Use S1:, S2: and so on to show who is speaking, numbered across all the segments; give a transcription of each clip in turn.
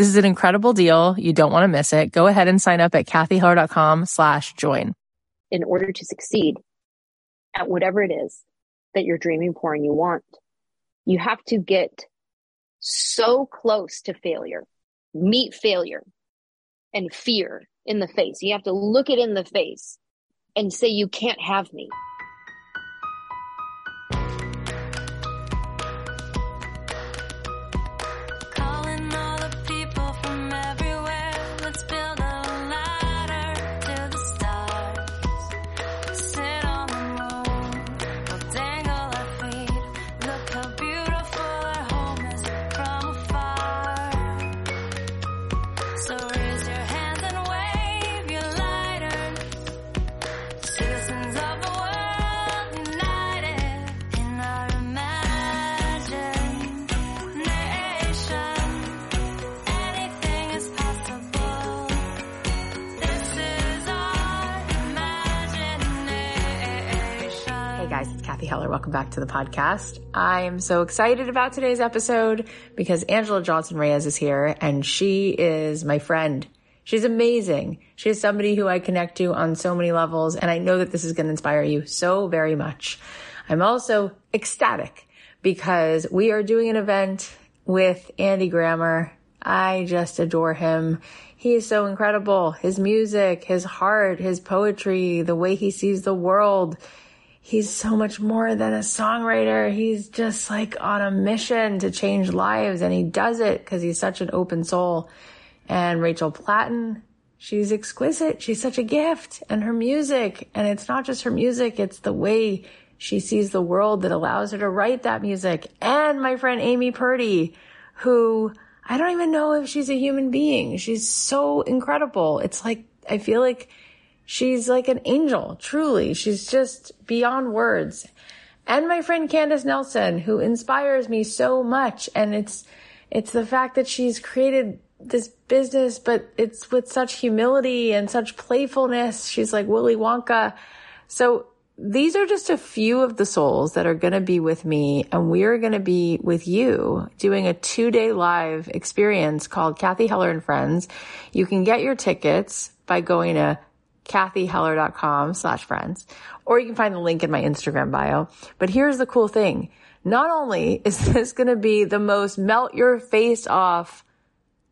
S1: this is an incredible deal. You don't want to miss it. Go ahead and sign up at cathyheller.com slash join.
S2: In order to succeed at whatever it is that you're dreaming for and you want, you have to get so close to failure, meet failure and fear in the face. You have to look it in the face and say, you can't have me.
S1: Heller. Welcome back to the podcast. I am so excited about today's episode because Anjelah Johnson Reyes is here and she is my friend. She's amazing. She's somebody who I connect to on so many levels and I know that this is going to inspire you so very much. I'm also ecstatic because we are doing an event with Andy Grammer. I just adore him. He is so incredible. His music, his heart, his poetry, the way he sees the world he's so much more than a songwriter. He's just like on a mission to change lives and he does it because he's such an open soul. And Rachel Platten, she's exquisite. She's such a gift and her music. And it's not just her music. It's the way she sees the world that allows her to write that music. And my friend Amy Purdy, who I don't even know if she's a human being. She's so incredible. It's like, I feel like She's like an angel, truly. She's just beyond words. And my friend Candace Nelson, who inspires me so much. And it's, it's the fact that she's created this business, but it's with such humility and such playfulness. She's like Willy Wonka. So these are just a few of the souls that are going to be with me and we are going to be with you doing a two day live experience called Cathy Heller and Friends. You can get your tickets by going to cathyheller.com slash friends, or you can find the link in my Instagram bio. But here's the cool thing. Not only is this going to be the most melt your face off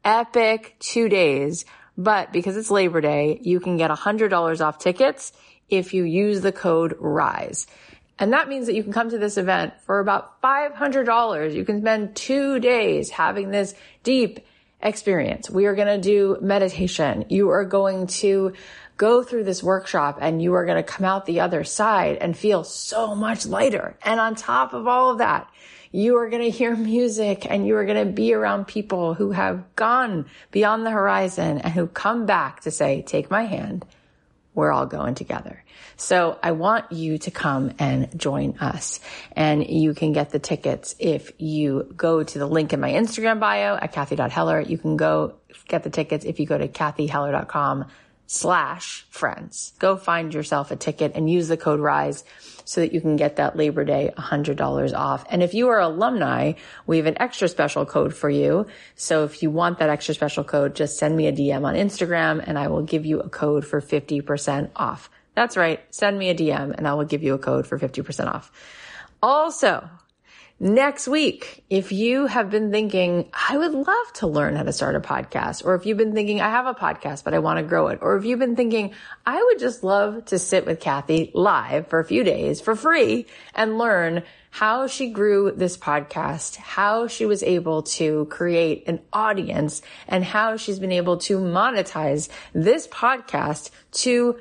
S1: epic two days, but because it's Labor Day, you can get $100 off tickets if you use the code RISE. And that means that you can come to this event for about $500. You can spend two days having this deep experience. We are going to do meditation. You are going to go through this workshop and you are going to come out the other side and feel so much lighter. And on top of all of that, you are going to hear music and you are going to be around people who have gone beyond the horizon and who come back to say, take my hand. We're all going together. So I want you to come and join us and you can get the tickets if you go to the link in my Instagram bio at Cathy.Heller. You can go get the tickets if you go to cathyheller.com slash friends. Go find yourself a ticket and use the code RISE so that you can get that Labor Day $100 off. And if you are alumni, we have an extra special code for you. So if you want that extra special code, just send me a DM on Instagram and I will give you a code for 50% off. That's right. Send me a DM and I will give you a code for 50% off. Also, Next week, if you have been thinking, I would love to learn how to start a podcast, or if you've been thinking, I have a podcast, but I want to grow it, or if you've been thinking, I would just love to sit with Cathy live for a few days for free and learn how she grew this podcast, how she was able to create an audience, and how she's been able to monetize this podcast to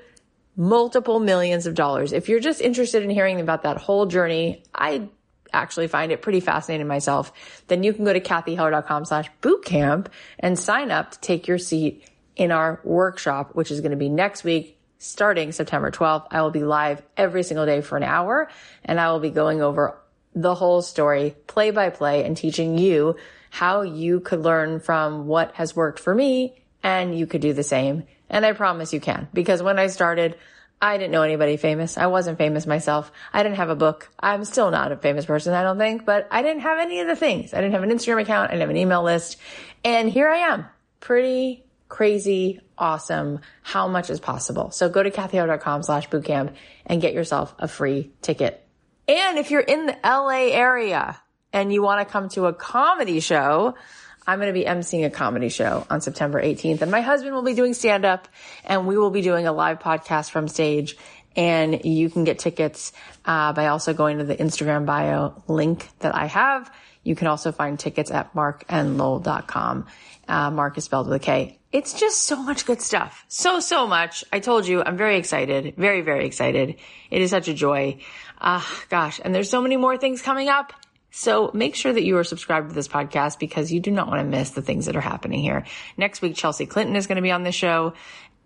S1: multiple millions of dollars. If you're just interested in hearing about that whole journey, I actually find it pretty fascinating myself, then you can go to cathyheller.com slash bootcamp and sign up to take your seat in our workshop, which is going to be next week, starting September 12th. I will be live every single day for an hour and I will be going over the whole story play by play and teaching you how you could learn from what has worked for me and you could do the same. And I promise you can because when I started, I didn't know anybody famous. I wasn't famous myself. I didn't have a book. I'm still not a famous person, I don't think, but I didn't have any of the things. I didn't have an Instagram account. I didn't have an email list. And here I am. Pretty crazy, awesome. How much is possible? So go to cathyheller.com slash bootcamp and get yourself a free ticket. And if you're in the LA area and you want to come to a comedy show, I'm going to be emceeing a comedy show on September 18th and my husband will be doing stand up and we will be doing a live podcast from stage and you can get tickets uh, by also going to the Instagram bio link that I have. You can also find tickets at markandlowell.com. Uh, Mark is spelled with a K. It's just so much good stuff. So, so much. I told you, I'm very excited. Very, very excited. It is such a joy. Ah, uh, gosh. And there's so many more things coming up. So make sure that you are subscribed to this podcast because you do not want to miss the things that are happening here. Next week, Chelsea Clinton is going to be on the show.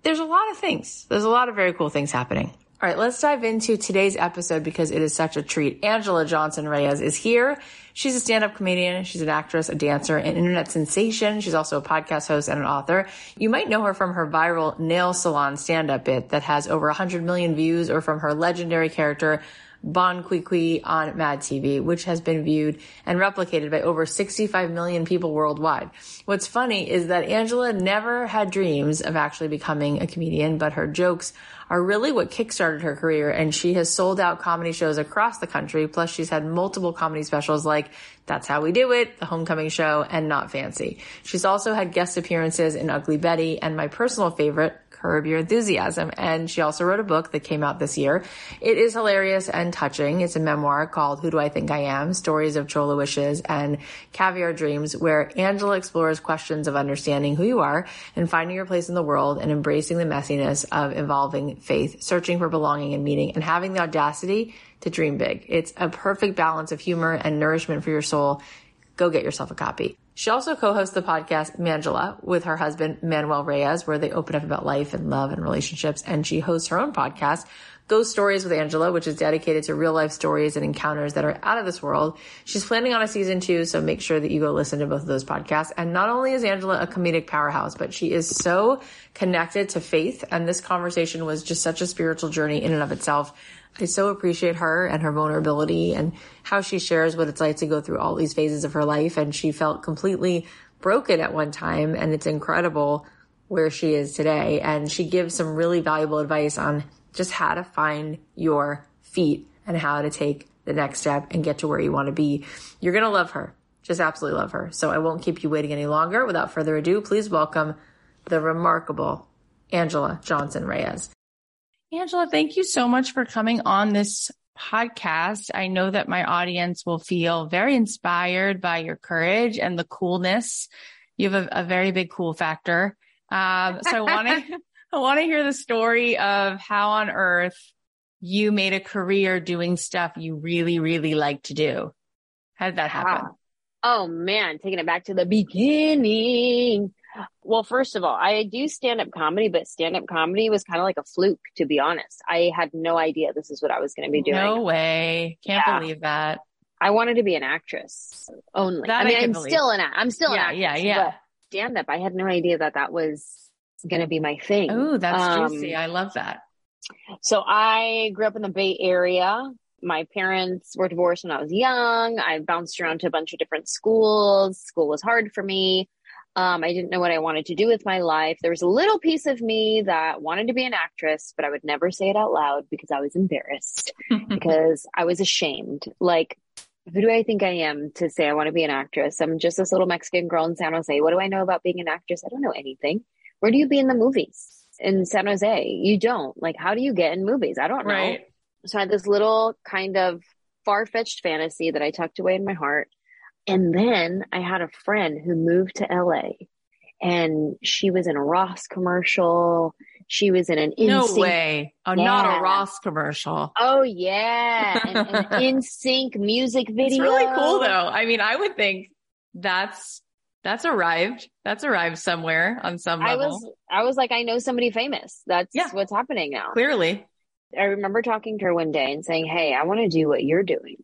S1: There's a lot of things. There's a lot of very cool things happening. All right, let's dive into today's episode because it is such a treat. Anjelah Johnson Reyes is here. She's a stand-up comedian. She's an actress, a dancer, an internet sensation. She's also a podcast host and an author. You might know her from her viral nail salon stand-up bit that has over 100 million views or from her legendary character Bon Qui on Mad TV, which has been viewed and replicated by over 65 million people worldwide. What's funny is that Anjelah never had dreams of actually becoming a comedian, but her jokes are really what kickstarted her career and she has sold out comedy shows across the country. Plus she's had multiple comedy specials like That's How We Do It, The Homecoming Show, and Not Fancy. She's also had guest appearances in Ugly Betty and my personal favorite, Curb Your Enthusiasm. And she also wrote a book that came out this year. It is hilarious and touching. It's a memoir called Who Do I Think I Am? Stories of Chola Wishes and Caviar Dreams, where Anjelah explores questions of understanding who you are and finding your place in the world and embracing the messiness of evolving faith, searching for belonging and meaning and having the audacity to dream big. It's a perfect balance of humor and nourishment for your soul. Go get yourself a copy. She also co-hosts the podcast Manjelah with her husband Manuel Reyes, where they open up about life and love and relationships. And she hosts her own podcast, Ghost Stories with Anjelah, which is dedicated to real life stories and encounters that are out of this world. She's planning on a season two, so make sure that you go listen to both of those podcasts. And not only is Anjelah a comedic powerhouse, but she is so connected to faith. And this conversation was just such a spiritual journey in and of itself I so appreciate her and her vulnerability and how she shares what it's like to go through all these phases of her life. And she felt completely broken at one time. And it's incredible where she is today. And she gives some really valuable advice on just how to find your feet and how to take the next step and get to where you want to be. You're going to love her. Just absolutely love her. So I won't keep you waiting any longer. Without further ado, please welcome the remarkable Anjelah Johnson Reyes. Anjelah, thank you so much for coming on this podcast. I know that my audience will feel very inspired by your courage and the coolness. You have a, a very big cool factor. Um, so I want to, I want to hear the story of how on earth you made a career doing stuff you really, really like to do. How did that happen? Wow.
S2: Oh man, taking it back to the beginning. Well, first of all, I do stand up comedy, but stand up comedy was kind of like a fluke, to be honest. I had no idea this is what I was going to be doing.
S1: No way. Can't yeah. believe that.
S2: I wanted to be an actress only. That I mean, I am still an, I'm still
S1: yeah,
S2: an
S1: actress. Yeah, yeah,
S2: Stand up. I had no idea that that was going to be my thing.
S1: Oh, that's um, juicy. I love that.
S2: So I grew up in the Bay Area. My parents were divorced when I was young. I bounced around to a bunch of different schools. School was hard for me. Um, I didn't know what I wanted to do with my life. There was a little piece of me that wanted to be an actress, but I would never say it out loud because I was embarrassed, because I was ashamed. Like, who do I think I am to say I want to be an actress? I'm just this little Mexican girl in San Jose. What do I know about being an actress? I don't know anything. Where do you be in the movies in San Jose? You don't. Like, how do you get in movies? I don't know. Right. So I had this little kind of far fetched fantasy that I tucked away in my heart. And then I had a friend who moved to LA and she was in a Ross commercial. She was in an
S1: No
S2: NSYNC
S1: way. Oh,
S2: Yeah.
S1: not a Ross commercial.
S2: Oh yeah, an, in sync music video.
S1: It's really cool though. I mean, I would think that's that's arrived. That's arrived somewhere on some level.
S2: I was, I was like, I know somebody famous. That's
S1: Yeah.
S2: what's happening now.
S1: Clearly.
S2: I remember talking to her one day and saying, Hey, I want to do what you're doing.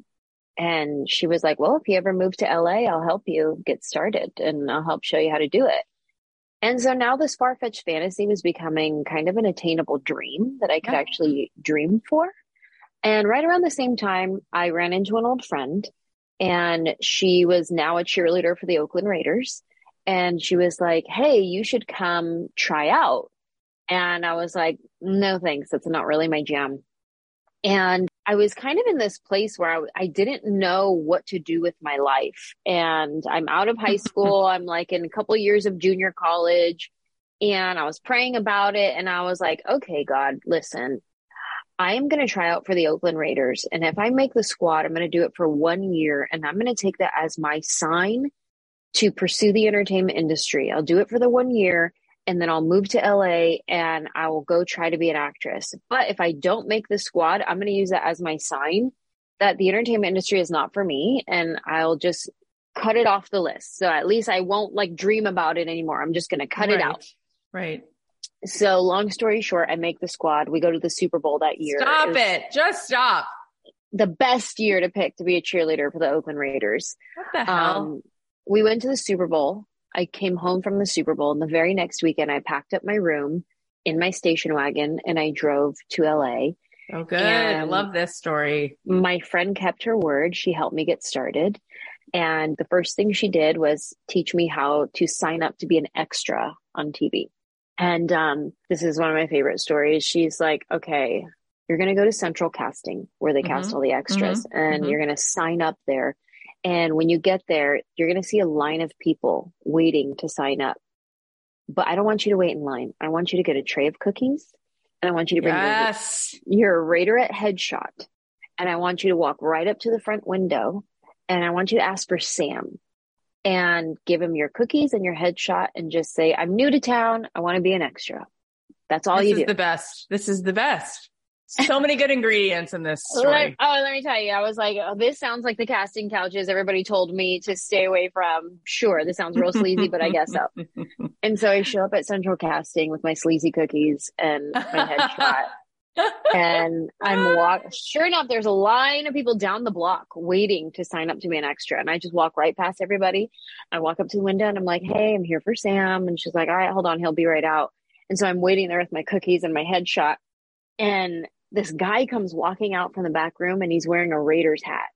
S2: And she was like, Well, if you ever move to LA, I'll help you get started and I'll help show you how to do it. And so now this far fetched fantasy was becoming kind of an attainable dream that I could
S1: Yeah.
S2: actually dream for. And right around the same time, I ran into an old friend and she was now a cheerleader for the Oakland Raiders. And she was like, Hey, you should come try out. And I was like, no, thanks. That's not really my jam. And I was kind of in this place where I, I didn't know what to do with my life. And I'm out of high school. I'm like in a couple years of junior college. And I was praying about it. And I was like, okay, God, listen, I am going to try out for the Oakland Raiders. And if I make the squad, I'm going to do it for one year. And I'm going to take that as my sign to pursue the entertainment industry. I'll do it for the one year and then I'll move to LA and I will go try to be an actress. But if I don't make the squad, I'm going to use that as my sign that the entertainment industry is not for me and I'll just cut it off the list. So at least I won't like dream about it anymore. I'm just going to cut it out.
S1: Right.
S2: So long story short, I make the squad. We go to the Super Bowl that year.
S1: Stop
S2: was
S1: it. Just stop.
S2: The best year to pick to be a cheerleader for the Oakland Raiders.
S1: What the hell?
S2: Um, we went to the Super Bowl. I came home from the Super Bowl, and the very next weekend, I packed up my room in my station wagon and I drove to LA.
S1: oh, good. I love this story.
S2: My friend kept her word. She helped me get started. And the first thing she did was teach me how to sign up to be an extra on TV. And um, this is one of my favorite stories. She's like, okay, you're going to go to central casting where they cast all the extras and
S1: mhm.
S2: you're going to sign up there. And when you get there, you're going to see a line of people waiting to sign up. But I don't want you to wait in line. I want you to get a tray of cookies and I want you to bring your,
S1: Yes.
S2: your Raiderette headshot. And I want you to walk right up to the front window and I want you to ask for Sam and give him your cookies and your headshot and just say, I'm new to town. I want to be an extra. That's all
S1: this
S2: you
S1: is
S2: do.
S1: the best. This is the best. So many good ingredients in this story.
S2: oh, let me tell you, I was like, oh, this sounds like the casting couches everybody told me to stay away from. Sure, this sounds real sleazy, but I guess so. And so I show up at Central Casting with my sleazy cookies and my headshot. and I'm walk. Sure enough, there's a line of people down the block waiting to sign up to be an extra, and I just walk right past everybody. I walk up to the window and I'm like, "Hey, I'm here for Sam," and she's like, "All right, hold on, he'll be right out." And so I'm waiting there with my cookies and my headshot, and this guy comes walking out from the back room, and he's wearing a Raiders hat.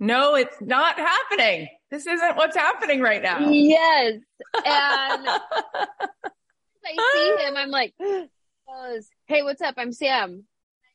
S1: no, it's not happening. This isn't what's happening right now.
S2: Yes, and I see him, I'm like, "Hey, what's up? I'm Sam."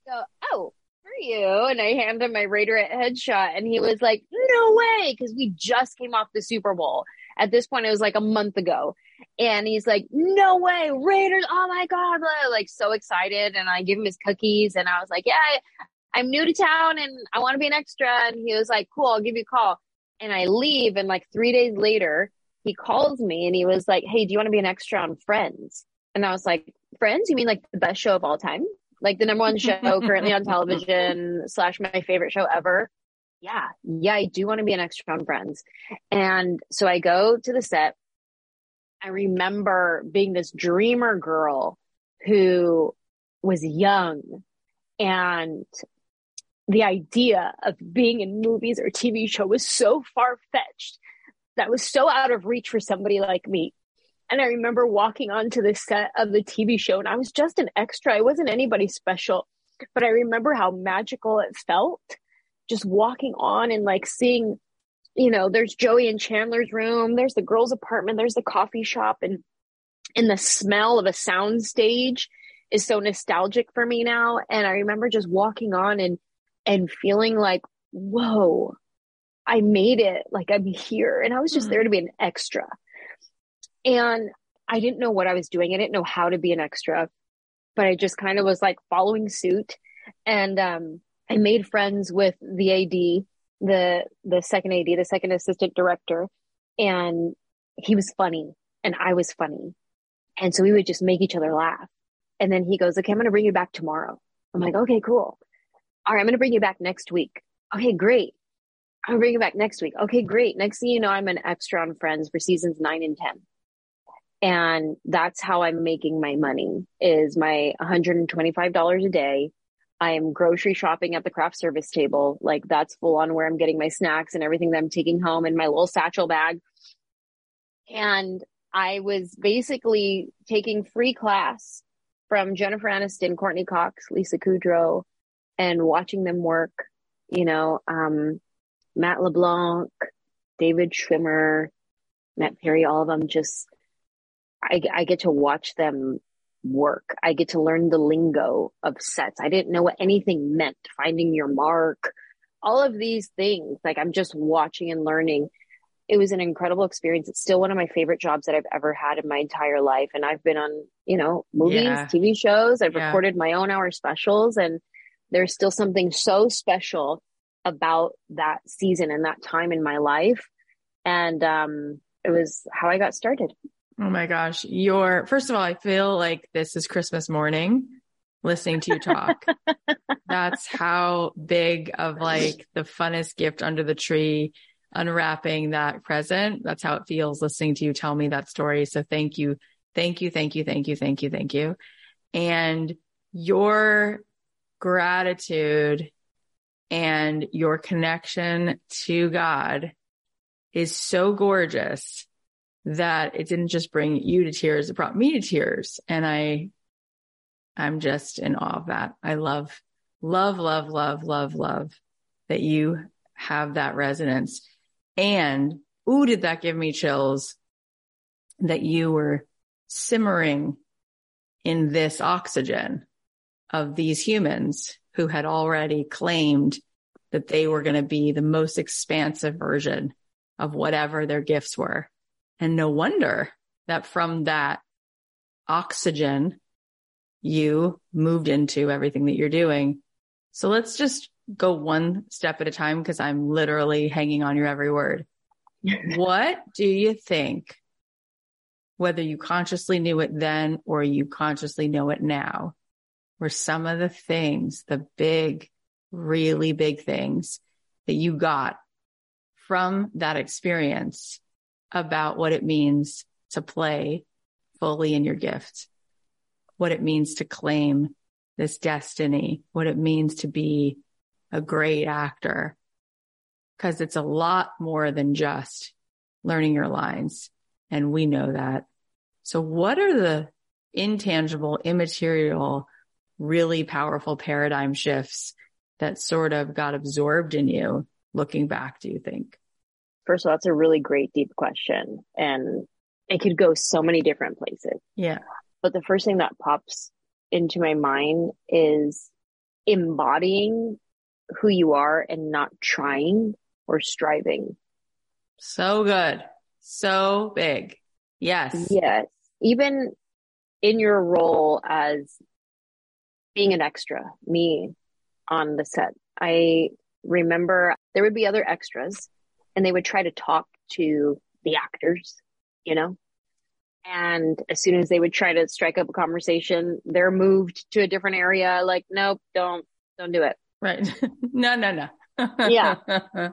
S2: I go, "Oh, who are you?" And I hand him my Raider headshot, and he was like, "No way," because we just came off the Super Bowl. At this point, it was like a month ago, and he's like, "No way, Raiders! Oh my god!" blah," Like so excited, and I give him his cookies, and I was like, "Yeah, I, I'm new to town, and I want to be an extra." And he was like, "Cool, I'll give you a call." And I leave, and like three days later, he calls me, and he was like, "Hey, do you want to be an extra on Friends?" And I was like, Friends? You mean like the best show of all time? Like the number one show currently on television slash my favorite show ever? Yeah. Yeah, I do want to be an extra on Friends. And so I go to the set. I remember being this dreamer girl who was young and the idea of being in movies or TV show was so far fetched that was so out of reach for somebody like me. And I remember walking onto the set of the TV show and I was just an extra. I wasn't anybody special, but I remember how magical it felt just walking on and like seeing, you know, there's Joey and Chandler's room, there's the girl's apartment, there's the coffee shop and and the smell of a sound stage is so nostalgic for me now. And I remember just walking on and and feeling like, whoa, I made it. Like I'm here. And I was just
S1: Mhm.
S2: there to be an extra. And I didn't know what I was doing. I didn't know how to be an extra, but I just kind of was like following suit. And um, I made friends with the AD, the the second AD, the second assistant director, and he was funny and I was funny. And so we would just make each other laugh. And then he goes, okay, I'm to bring you back tomorrow. I'm like, okay, cool. All right, I'm to bring you back next week. Okay, great. I'm bring you back next week. Okay, great. Next thing you know, I'm an extra on Friends for seasons nine and 10. And that's how I'm making my money is my $125 a day. I am grocery shopping at the craft service table. Like that's full on where I'm getting my snacks and everything that I'm taking home in my little satchel bag. And I was basically taking free class from Jennifer Aniston, Courteney Cox, Lisa Kudrow, and watching them work, you know, um, Matt LeBlanc, David Schwimmer, Matt Perry, all of them just, I, I get to watch them work. I get to learn the lingo of sets. I didn't know what anything meant, finding your mark, all of these things. Like I'm just watching and learning. It was an incredible experience. It's still one of my favorite jobs that I've ever had in my entire life. And I've been on, you know, movies, yeah. TV shows. I've yeah. recorded my own hour specials and there's still something so special about that season and that time in my life. And um, it was how I got started.
S1: Oh my gosh. You're, first of all, I feel like this is Christmas morning listening to you talk. That's how big of like the funnest gift under the tree, unwrapping that present. That's how it feels listening to you tell me that story. So thank you. Thank you. Thank you. Thank you. Thank you. Thank you. And your gratitude and your connection to God is so gorgeous that it didn't just bring you to tears, it brought me to tears. And I, I'm just in awe of that. I love, love, love, love, love, love that you have that resonance. And ooh, did that give me chills that you were simmering in this oxygen of these humans who had already claimed that they were going to be the most expansive version of whatever their gifts were. And no wonder that from that oxygen, you moved into everything that you're doing. So let's just go one step at a time because I'm literally hanging on your every word. what do you think, whether you consciously knew it then or you consciously know it now, were some of the things, the big, really big things that you got from that experience about what it means to play fully in your gift, what it means to claim this destiny, what it means to be a great actor. Cause it's a lot more than just learning your lines. And we know that. So what are the intangible, immaterial, really powerful paradigm shifts that sort of got absorbed in you looking back, do you think?
S2: First of all, that's a really great deep question. And it could go so many different places.
S1: Yeah.
S2: But the first thing that pops into my mind is embodying who you are and not trying or striving.
S1: So good. So big. Yes.
S2: Yes. Even in your role as being an extra, me on the set, I remember there would be other extras and they would try to talk to the actors, you know? And as soon as they would try to strike up a conversation, they're moved to a different area. Like, nope, don't, don't do it.
S1: Right. no, no, no.
S2: yeah. I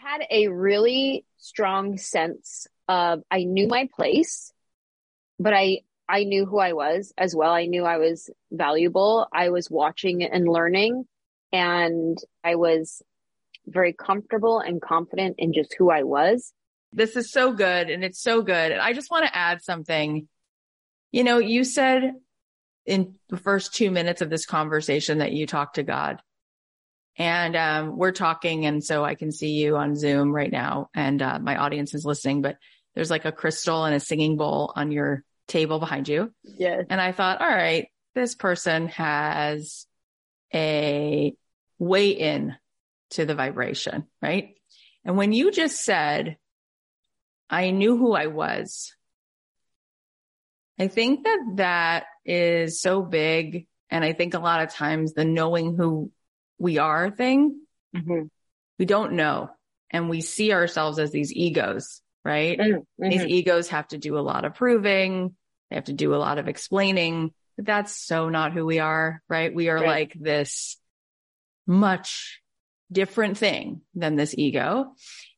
S2: had a really strong sense of, I knew my place, but I, I knew who I was as well. I knew I was valuable. I was watching and learning and I was very comfortable and confident in just who I was.
S1: This is so good and it's so good. And I just want to add something. You know, you said in the first two minutes of this conversation that you talked to God. And um, we're talking, and so I can see you on Zoom right now, and uh, my audience is listening. But there's like a crystal and a singing bowl on your table behind you.
S2: Yes.
S1: And I thought, all right, this person has a way in to the vibration, right? And when you just said, I knew who I was, I think that that is so big. And I think a lot of times the knowing who we are thing, mm-hmm. we don't know. And we see ourselves as these egos, right? Mm-hmm. These egos have to do a lot of proving. They have to do a lot of explaining. But that's so not who we are, right? We are
S2: Right.
S1: like this much different thing than this ego.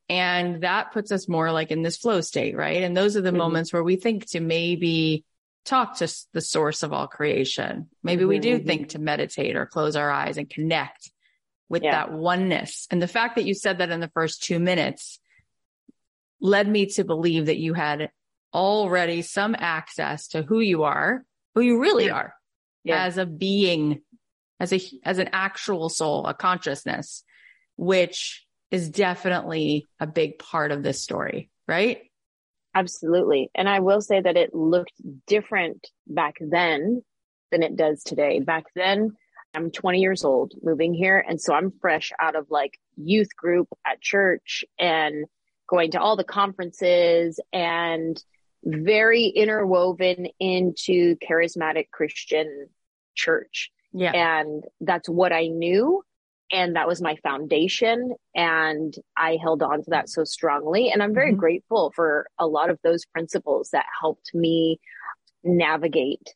S1: And that puts us more like in this flow state, right? And those are the
S2: Mhm.
S1: moments where we think to maybe talk to the source of all creation. Maybe we do
S2: Mhm, mhm.
S1: think to meditate or close our eyes and connect with
S2: Yeah.
S1: that oneness. And the fact that you said that in the first two minutes led me to believe that you had already some access to who you are, who you really
S2: Yeah.
S1: are
S2: Yeah.
S1: as a being, as a, as an actual soul, a consciousness, which is definitely a big part of this story, right?
S2: Absolutely. And I will say that it looked different back then than it does today. Back then, I'm 20 years old moving here. And so I'm fresh out of like youth group at church and going to all the conferences and very interwoven into charismatic Christian church.
S1: Yeah.
S2: And that's what I knew. And that was my foundation. And I held on to that so strongly. And I'm very
S1: Mhm.
S2: grateful for a lot of those principles that helped me navigate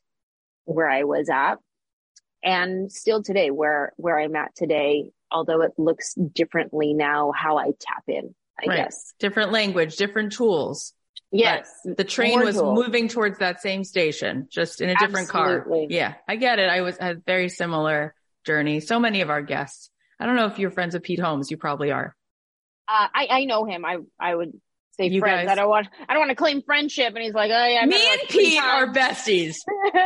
S2: where I was at. And still today, where, where I'm at today, although it looks differently now, how I tap in, I
S1: Right.
S2: guess.
S1: Different language, different tools.
S2: Yes.
S1: But the train was
S2: tools.
S1: moving towards that same station, just in a different car. Yeah, I get it. I was had a very similar journey. So many of our guests. I don't know if you're friends with Pete Holmes. You probably are.
S2: Uh, I, I know him. I, I would say
S1: You
S2: friends.
S1: guys-
S2: I don't want, I don't want to claim friendship. And he's like, oh yeah,
S1: Me and Pete are besties.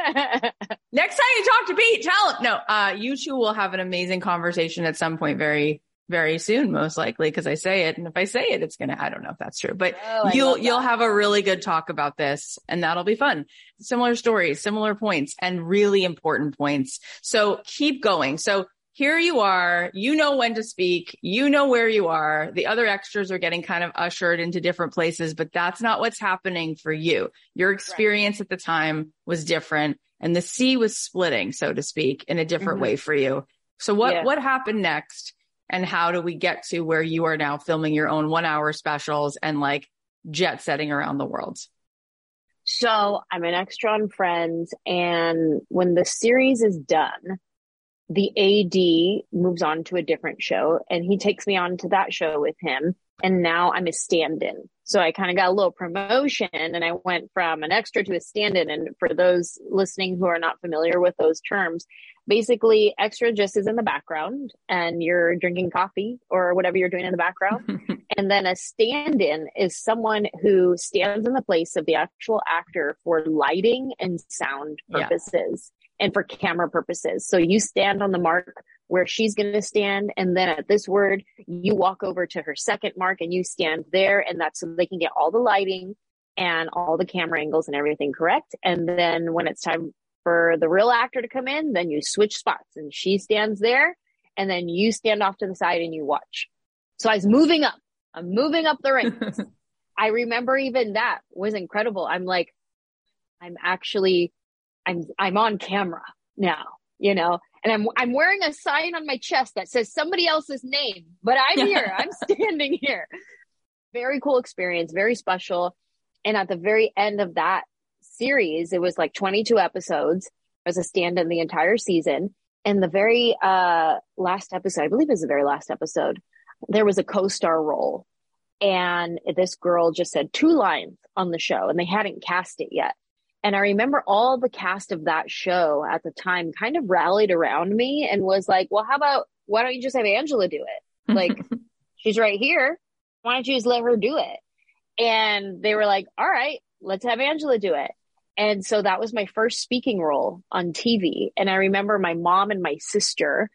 S1: Next time you talk to Pete, tell him. No, uh, you two will have an amazing conversation at some point very, very soon, most likely, because I say it. And if I say it, it's going to, I don't know if that's true, but
S2: Oh,
S1: you'll, you'll have a really good talk about this and that'll be fun. Similar stories, similar points and really important points. So keep going. So here you are, you know when to speak, you know where you are. The other extras are getting kind of ushered into different places, but that's not what's happening for you. Your experience at the time was different and the sea was splitting, so to speak, in a different
S2: Mhm.
S1: way for you. So what,
S2: Yeah.
S1: what happened next? And how do we get to where you are now filming your own one hour specials and like jet setting around the world?
S2: So I'm an extra on Friends, and when the series is done, the AD moves on to a different show, and he takes me on to that show with him. And now I'm a stand-in. So I kind of got a little promotion, and I went from an extra to a stand-in. And for those listening who are not familiar with those terms, basically extra just is in the background, and you're drinking coffee or whatever you're doing in the background. And then a stand in is someone who stands in the place of the actual actor for lighting and sound
S1: Yeah.
S2: And for camera purposes. So you stand on the mark where she's going to stand. And then at this word, you walk over to her second mark and you stand there. And that's so they can get all the lighting and all the camera angles and everything correct. And then when it's time for the real actor to come in, then you switch spots and she stands there and then you stand off to the side and you watch. So I was moving up. I'm moving up the ranks. I remember even that was incredible. I'm like, I'm actually, I'm, I'm on camera now, you know, and I'm, I'm wearing a sign on my chest that says somebody else's name, but I'm here. I'm standing here. Very cool experience, very special. And at the very end of that series, it was like 22 episodes. I was a stand in the entire season. And the very, uh, last episode, I believe it was the very last episode, there was a co-star role and this girl just said two lines on the show and they hadn't cast it yet. And I remember all the cast of that show at the time kind of rallied around me and was like, well, how about, why don't you just have Anjelah do it? Like, she's right here. Why don't you just let her do it? And they were like, all right, let's have Anjelah do it. And so that was my first speaking role on TV. And I remember my mom and my sister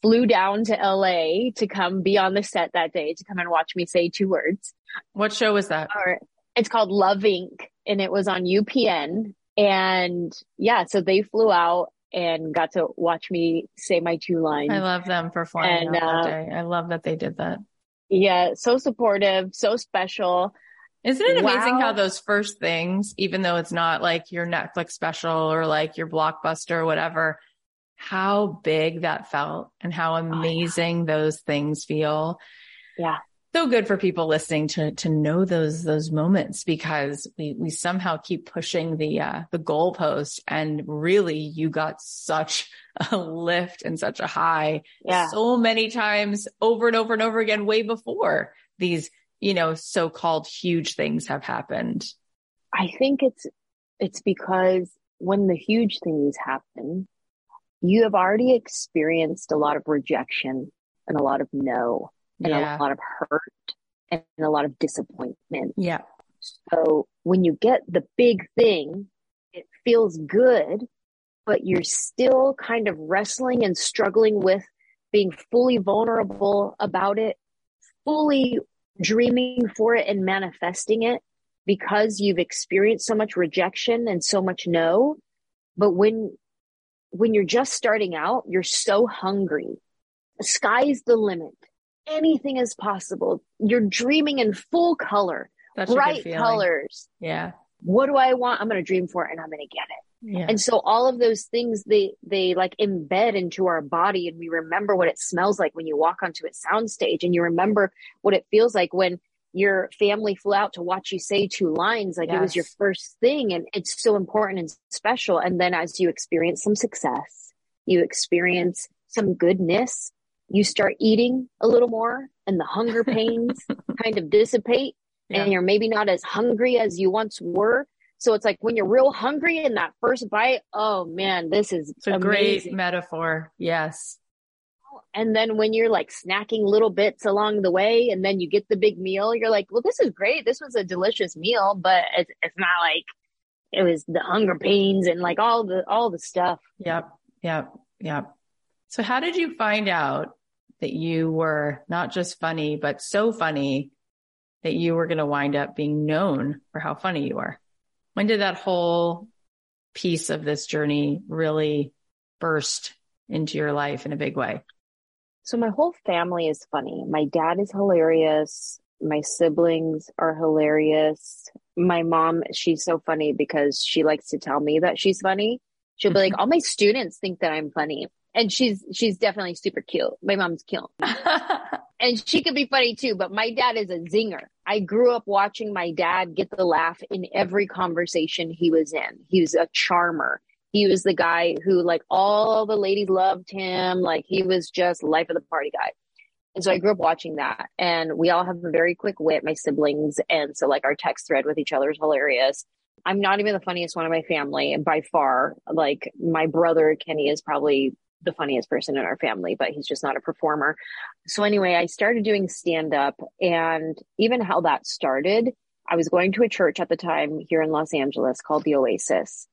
S2: flew down to LA to come be on the set that day to come and watch me say two words.
S1: what show was that?
S2: Or it's called Love Inc. and it was on UPN. And yeah, so they flew out and got to watch me say my two lines.
S1: I love them for flying
S2: And,
S1: out that
S2: uh,
S1: day. I love that they did that.
S2: yeah, so supportive, so special.
S1: Isn't it amazing
S2: Wow.
S1: how those first things, even though it's not like your Netflix special or like your blockbuster or whatever, how big that felt and how amazing those things feel.
S2: Yeah.
S1: So good for people listening to to know those those moments because we we somehow keep pushing the uh the goalpost and really you got such a lift and such a high
S2: Yeah.
S1: so many times over and over and over again way before these you know so-called huge things have happened
S2: I think it's it's because when the huge things happen, you have already experienced a lot of rejection and a lot of no and
S1: yeah
S2: a lot of hurt and a lot of disappointment.
S1: yeah
S2: So when you get the big thing, it feels good, but you're still kind of wrestling and struggling with being fully vulnerable about it, fully dreaming for it and manifesting it because you've experienced so much rejection and so much no. But when, when you're just starting out, you're so hungry. The sky's the limit. Anything is possible. You're dreaming in full color,
S1: such
S2: bright colors.
S1: yeah
S2: What do I want? I'm going to dream for it and I'm going to get it.
S1: yeah
S2: And so all of those things, they, they like embed into our body and we remember what it smells like when you walk onto a soundstage and you remember what it feels like when your family flew out to watch you say two lines. Like it was your first thing and it's so important and special. And then as you experience some success, you experience some goodness, you start eating a little more and the hunger pains kind of dissipate
S1: Yeah.
S2: and you're maybe not as hungry as you once were. So it's like when you're real hungry in that first bite, oh man, this is
S1: it's a great metaphor yes
S2: And then when you're like snacking little bits along the way and then you get the big meal, you're like, well, this is great. This was a delicious meal, but it's, it's not like it was the hunger pains and like all the, all the stuff.
S1: Yep. Yep. Yep. So how did you find out that you were not just funny, but so funny that you were going to wind up being known for how funny you were? When did that whole piece of this journey really burst into your life in a big way?
S2: So my whole family is funny. My dad is hilarious. My siblings are hilarious. My mom, she's so funny because she likes to tell me that she's funny. She'll be like, all my students think that I'm funny. And she's, she's definitely super cute. My mom's cute. And she could be funny too, but my dad is a zinger. I grew up watching my dad get the laugh in every conversation he was in. He was a charmer. He was the guy who like all the ladies loved him. Like he was just life of the party guy. And so I grew up watching that and we all have a very quick wit, my siblings. And so like our text thread with each other is hilarious. I'm not even the funniest one in my family by far. Like my brother Kenny is probably the funniest person in our family, but he's just not a performer. So anyway, I started doing stand up and even how that started, I was going to a church at the time here in Los Angeles called the Oasis.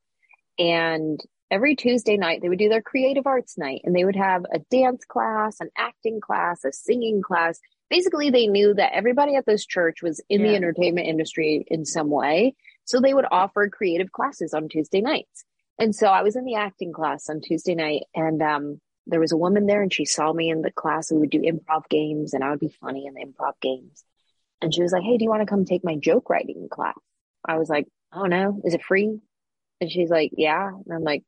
S2: And every Tuesday night they would do their creative arts night and they would have a dance class, an acting class, a singing class. Basically, they knew that everybody at this church was in the entertainment industry in some way. So they would offer creative classes on Tuesday nights. And so I was in the acting class on Tuesday night and um, there was a woman there and she saw me in the class. We would do improv games and I would be funny in the improv games. And she was like, Hey, do you want to come take my joke writing class? I was like, Oh no, is it free? And she's like, Yeah. And I'm like,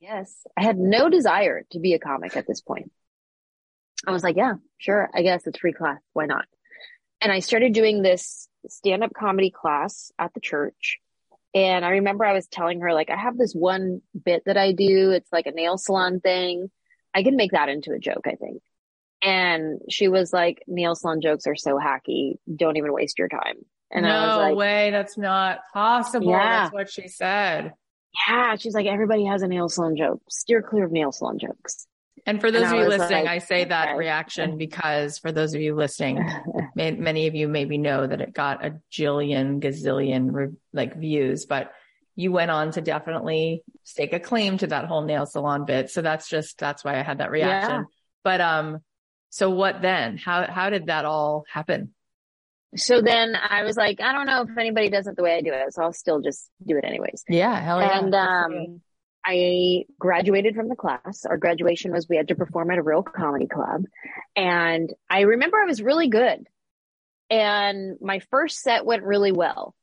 S2: Yes. I had no desire to be a comic at this point. I was like, Yeah, sure. I guess it's free class. Why not? And I started doing this stand up comedy class at the church. And I remember I was telling her, like, I have this one bit that I do. It's like a nail salon thing. I can make that into a joke, I think. And she was like, nail salon jokes are so hacky. Don't even waste your time. And
S1: no
S2: I was like, no
S1: way. That's not possible.
S2: Yeah.
S1: That's what she said.
S2: yeah. She's like, everybody has a nail salon joke. Steer clear of nail salon jokes.
S1: And for those
S2: And
S1: of you listening,
S2: like,
S1: I say that
S2: okay.
S1: reaction because for those of you listening, may, many of you maybe know that it got a jillion, gazillion re- like views, but you went on to definitely stake a claim to that whole nail salon bit. So that's just, that's why I had that reaction.
S2: Yeah.
S1: But, um, so what then? How, how did that all happen?
S2: so then I was like, I don't know if anybody does it the way I do it. So I'll still just do it anyways.
S1: Yeah. Hell yeah.
S2: And, um, I graduated from the class. Our graduation was we had to perform at a real comedy club. And I remember I was really good. And my first set went really well.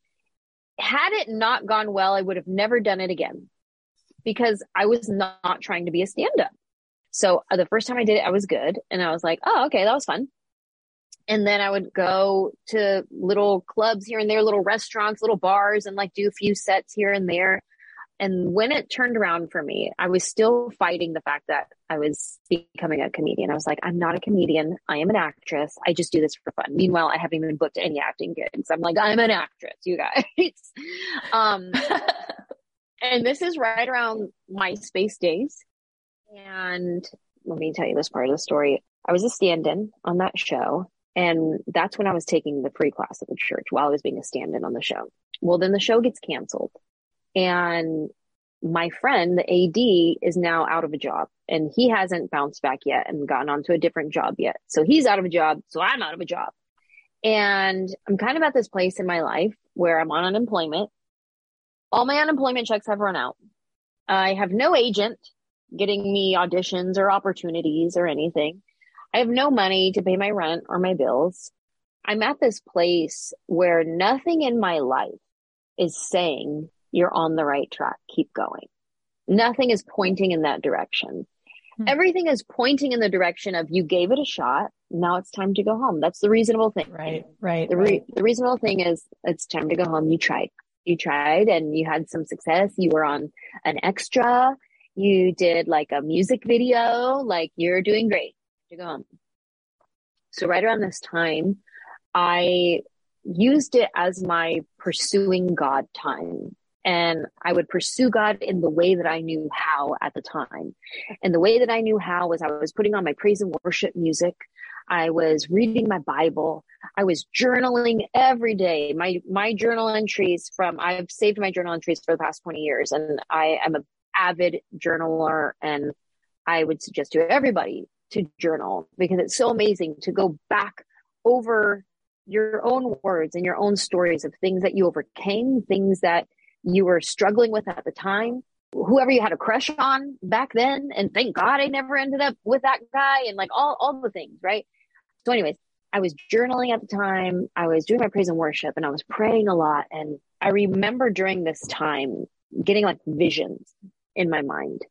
S2: Had it not gone well, I would have never done it again because I was not trying to be a stand up. So uh, the first time I did it, I was good. And I was like, oh, okay, that was fun. And then I would go to little clubs here and there, little restaurants, little bars, and like do a few sets here and there. And when it turned around for me, I was still fighting the fact that I was becoming a comedian. I was like, I'm not a comedian. I am an actress. I just do this for fun. Meanwhile, I haven't even booked any acting gigs. I'm like, I'm an actress, you guys. um, and this is right around MySpace days. And let me tell you this part of the story. I was a stand in on that show. And that's when I was taking the free class at the church while I was being a stand in on the show. Well, then the show gets canceled and my friend, the AD, is now out of a job and he hasn't bounced back yet and gotten onto a different job yet. So he's out of a job. So I'm out of a job. And I'm kind of at this place in my life where I'm on unemployment. All my unemployment checks have run out. I have no agent getting me auditions or opportunities or anything. I have no money to pay my rent or my bills. I'm at this place where nothing in my life is saying you're on the right track. Keep going. Nothing is pointing in that direction. Hmm. Everything is pointing in the direction of you gave it a shot. Now it's time to go home. That's the reasonable thing.
S1: Right, right.
S2: The,
S1: re- right.
S2: the reasonable thing is it's time to go home. You tried. You tried and you had some success. You were on an extra. You did like a music video. Like you're doing great. To go home. So right around this time, I used it as my pursuing God time and I would pursue God in the way that I knew how at the time. And the way that I knew how was I was putting on my praise and worship music. I was reading my Bible. I was journaling every day. My my journal entries from I've saved my journal entries for the past 20 years and I am an avid journaler and I would suggest to everybody to journal because it's so amazing to go back over your own words and your own stories of things that you overcame, things that you were struggling with at the time, whoever you had a crush on back then. And thank God I never ended up with that guy and like all, all the things, right? So, anyways, I was journaling at the time. I was doing my praise and worship and I was praying a lot. And I remember during this time getting like visions in my mind.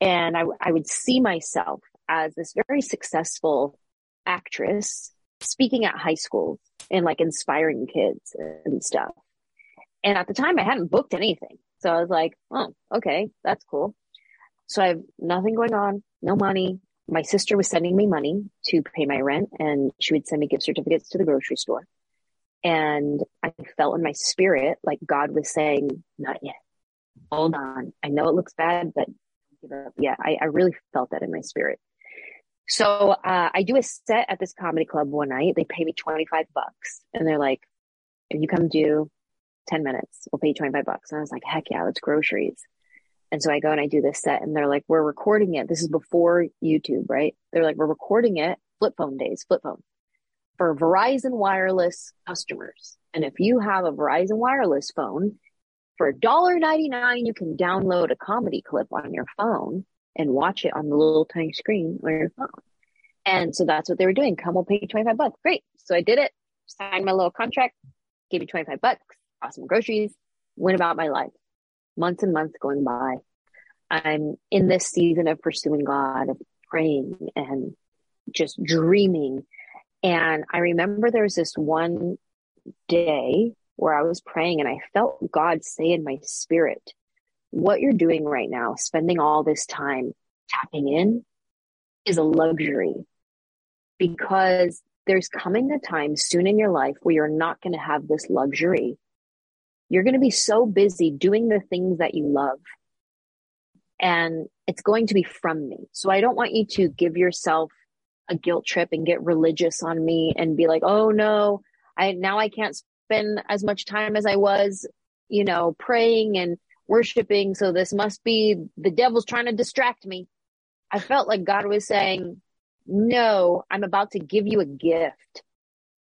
S2: And I, I would see myself as this very successful actress speaking at high schools and like inspiring kids and stuff. And at the time, I hadn't booked anything. So I was like, oh, okay, that's cool. So I have nothing going on, no money. My sister was sending me money to pay my rent, and she would send me gift certificates to the grocery store. And I felt in my spirit like God was saying, not yet. Hold on. I know it looks bad, but give up. Yeah, I, I really felt that in my spirit. So uh, I do a set at this comedy club one night. They pay me 25 bucks. And they're like, if you come do 10 minutes. We'll pay you 25 bucks. And I was like, heck yeah, it's groceries. And so I go and I do this set and they're like, we're recording it. This is before YouTube, right? They're like, we're recording it flip phone days, flip phone for Verizon wireless customers. And if you have a Verizon wireless phone for $1.99, you can download a comedy clip on your phone and watch it on the little tiny screen on your phone. And so that's what they were doing. Come, we'll pay you 25 bucks. Great. So I did it, signed my little contract, gave me 25 bucks bought some groceries, went about my life. Months and months going by. I'm in this season of pursuing God, of praying and just dreaming. And I remember there was this one day where I was praying and I felt God say in my spirit, what you're doing right now, spending all this time tapping in is a luxury because there's coming a time soon in your life where you're not going to have this luxury you're going to be so busy doing the things that you love. And it's going to be from me. So I don't want you to give yourself a guilt trip and get religious on me and be like, oh no, I now I can't spend as much time as I was, you know, praying and worshiping. So this must be the devil's trying to distract me. I felt like God was saying, no, I'm about to give you a gift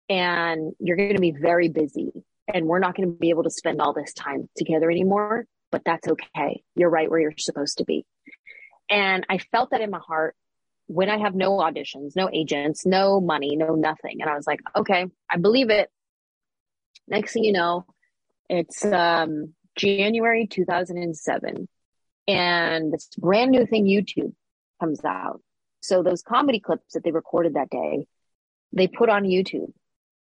S2: and you're going to be very busy and we're not going to be able to spend all this time together anymore, but that's okay. You're right where you're supposed to be. And I felt that in my heart when I have no auditions, no agents, no money, no nothing. And I was like, okay, I believe it. Next thing you know, it's um, January 2007 and this brand new thing, YouTube comes out. So those comedy clips that they recorded that day, they put on YouTube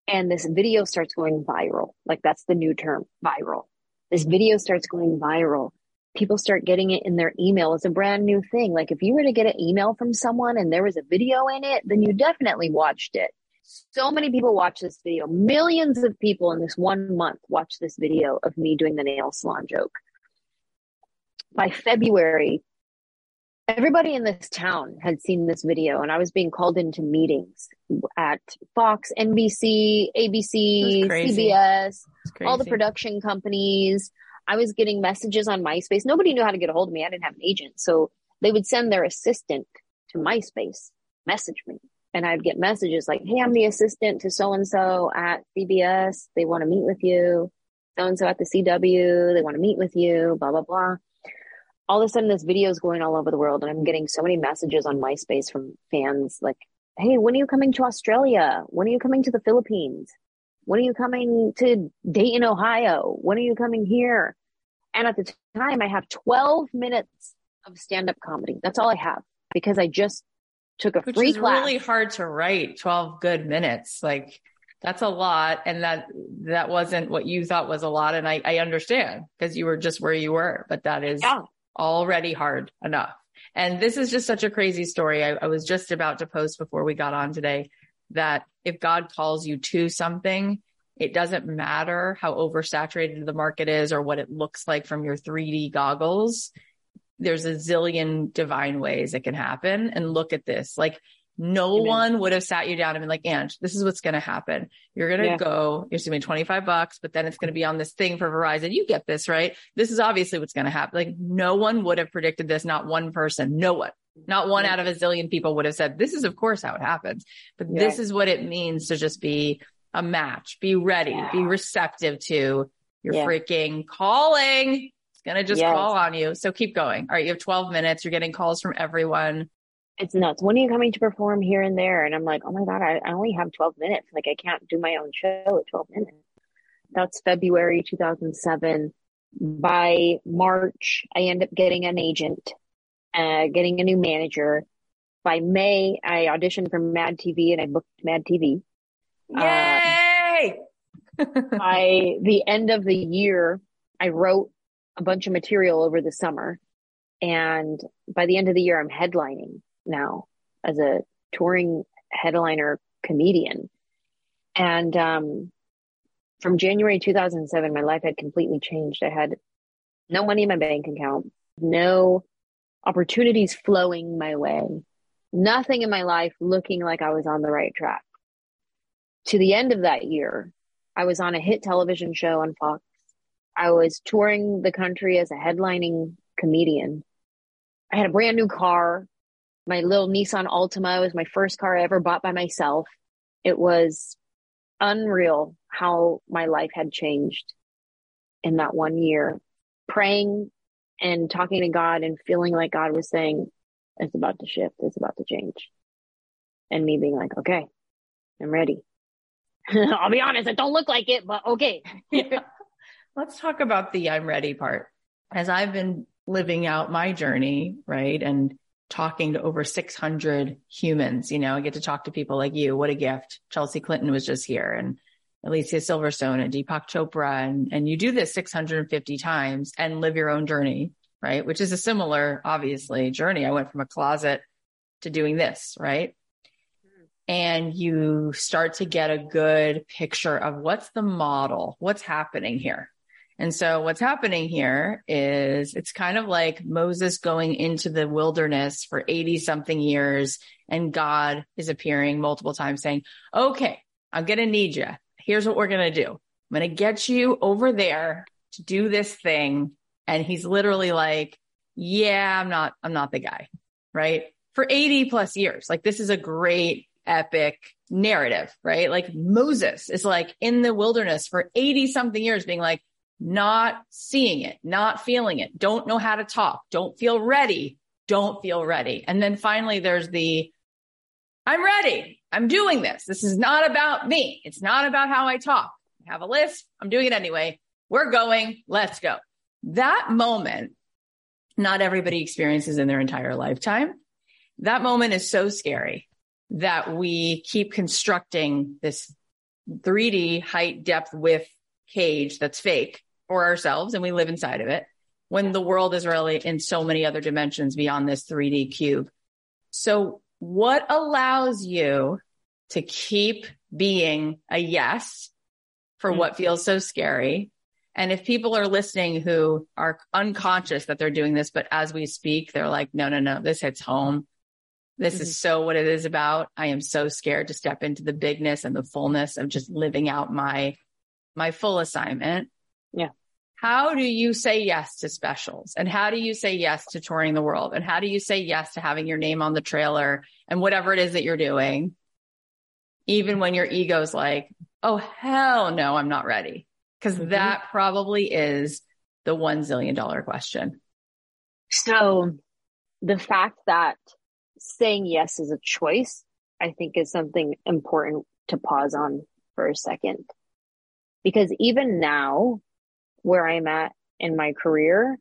S2: and this video starts going viral. Like that's the new term, viral. This video starts going viral. People start getting it in their email. It's a brand new thing. Like if you were to get an email from someone and there was a video in it, then you definitely watched it. So many people watch this video. Millions of people in this one month watch this video of me doing the nail salon joke. By February, everybody in this town had seen this video and I was being called into meetings at Fox, NBC, ABC, CBS, all the production companies. I was getting messages on MySpace. Nobody knew how to get a hold of me. I didn't have an agent. So they would send their assistant to MySpace, message me. And I'd get messages like, Hey, I'm the assistant to so and so at CBS. They want to meet with you. So and so at the CW. They want to meet with you, blah, blah, blah all of a sudden this video is going all over the world and I'm getting so many messages on MySpace from fans like, Hey, when are you coming to Australia? When are you coming to the Philippines? When are you coming to Dayton, Ohio? When are you coming here? And at the time I have 12 minutes of stand up comedy. That's all I have because I just took a
S1: Which
S2: free
S1: is
S2: class.
S1: really hard to write 12 good minutes. Like that's a lot. And that, that wasn't what you thought was a lot. And I, I understand because you were just where you were, but that is
S2: yeah
S1: already hard enough. And this is just such a crazy story. I, I was just about to post before we got on today that if God calls you to something, it doesn't matter how oversaturated the market is or what it looks like from your 3D goggles. There's a zillion divine ways it can happen. And look at this. Like no Amen. one would have sat you down and been like, Ange, this is what's going to happen. You're going to yeah. go, you're spending 25 bucks, but then it's going to be on this thing for Verizon. You get this, right? This is obviously what's going to happen. Like no one would have predicted this. Not one person, no one, not one yeah. out of a zillion people would have said, this is of course how it happens, but yeah. this is what it means to just be a match, be ready, be receptive to your freaking calling. It's going to just yes. call on you. So keep going. All right. You have 12 minutes. You're getting calls from everyone
S2: it's nuts. When are you coming to perform here and there? And I'm like, oh my God, I, I only have 12 minutes. Like I can't do my own show at 12 minutes. That's February 2007. By March, I end up getting an agent, uh, getting a new manager. By May, I auditioned for Mad TV and I booked Mad TV.
S1: Yay!
S2: Um, by the end of the year, I wrote a bunch of material over the summer. And by the end of the year, I'm headlining now as a touring headliner comedian. And um, from January 2007, my life had completely changed. I had no money in my bank account, no opportunities flowing my way, nothing in my life looking like I was on the right track. To the end of that year, I was on a hit television show on Fox. I was touring the country as a headlining comedian. I had a brand new car my little Nissan Altima was my first car I ever bought by myself. It was unreal how my life had changed in that one year. Praying and talking to God and feeling like God was saying, it's about to shift, it's about to change. And me being like, okay, I'm ready. I'll be honest, it don't look like it, but okay.
S1: yeah. Let's talk about the I'm ready part. As I've been living out my journey, right? And talking to over 600 humans. You know, I get to talk to people like you. What a gift. Chelsea Clinton was just here and Alicia Silverstone and Deepak Chopra. And, and you do this 650 times and live your own journey, right? Which is a similar, obviously, journey. I went from a closet to doing this, right? And you start to get a good picture of what's the model, what's happening here. And so what's happening here is it's kind of like Moses going into the wilderness for 80 something years and God is appearing multiple times saying, okay, I'm going to need you. Here's what we're going to do. I'm going to get you over there to do this thing. And he's literally like, yeah, I'm not, I'm not the guy. Right. For 80 plus years. Like this is a great epic narrative, right? Like Moses is like in the wilderness for 80 something years being like, not seeing it, not feeling it, don't know how to talk, don't feel ready, don't feel ready. And then finally there's the, I'm ready. I'm doing this. This is not about me. It's not about how I talk. I have a list. I'm doing it anyway. We're going. Let's go. That moment, not everybody experiences in their entire lifetime. That moment is so scary that we keep constructing this 3D height, depth, width cage that's fake for ourselves and we live inside of it when the world is really in so many other dimensions beyond this 3D cube. So what allows you to keep being a yes for mm-hmm. what feels so scary? And if people are listening who are unconscious that they're doing this, but as we speak, they're like, no, no, no, this hits home. This mm-hmm. is so what it is about. I am so scared to step into the bigness and the fullness of just living out my, my full assignment.
S2: Yeah.
S1: How do you say yes to specials? And how do you say yes to touring the world? And how do you say yes to having your name on the trailer and whatever it is that you're doing? Even when your ego's like, oh, hell no, I'm not ready. because mm-hmm. that probably is the one zillion dollar question.
S2: So the fact that saying yes is a choice, I think is something important to pause on for a second. Because even now, where I'm at in my career,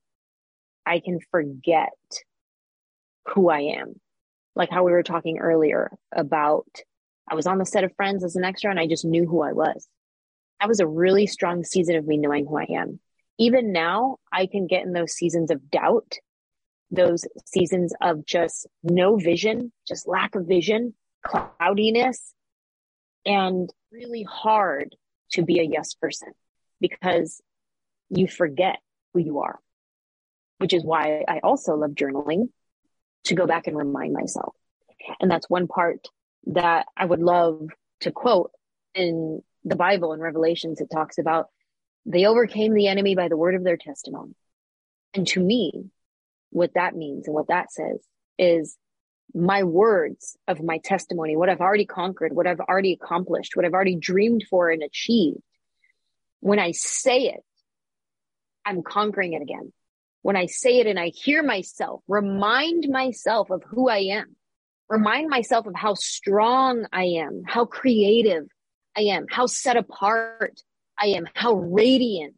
S2: I can forget who I am. Like how we were talking earlier about I was on the set of Friends as an extra and I just knew who I was. That was a really strong season of me knowing who I am. Even now, I can get in those seasons of doubt those seasons of just no vision, just lack of vision, cloudiness, and really hard to be a yes person because you forget who you are, which is why I also love journaling to go back and remind myself. And that's one part that I would love to quote in the Bible in Revelations. It talks about they overcame the enemy by the word of their testimony. And to me, what that means and what that says is my words of my testimony, what I've already conquered, what I've already accomplished, what I've already dreamed for and achieved. When I say it, I'm conquering it again. When I say it and I hear myself, remind myself of who I am, remind myself of how strong I am, how creative I am, how set apart I am, how radiant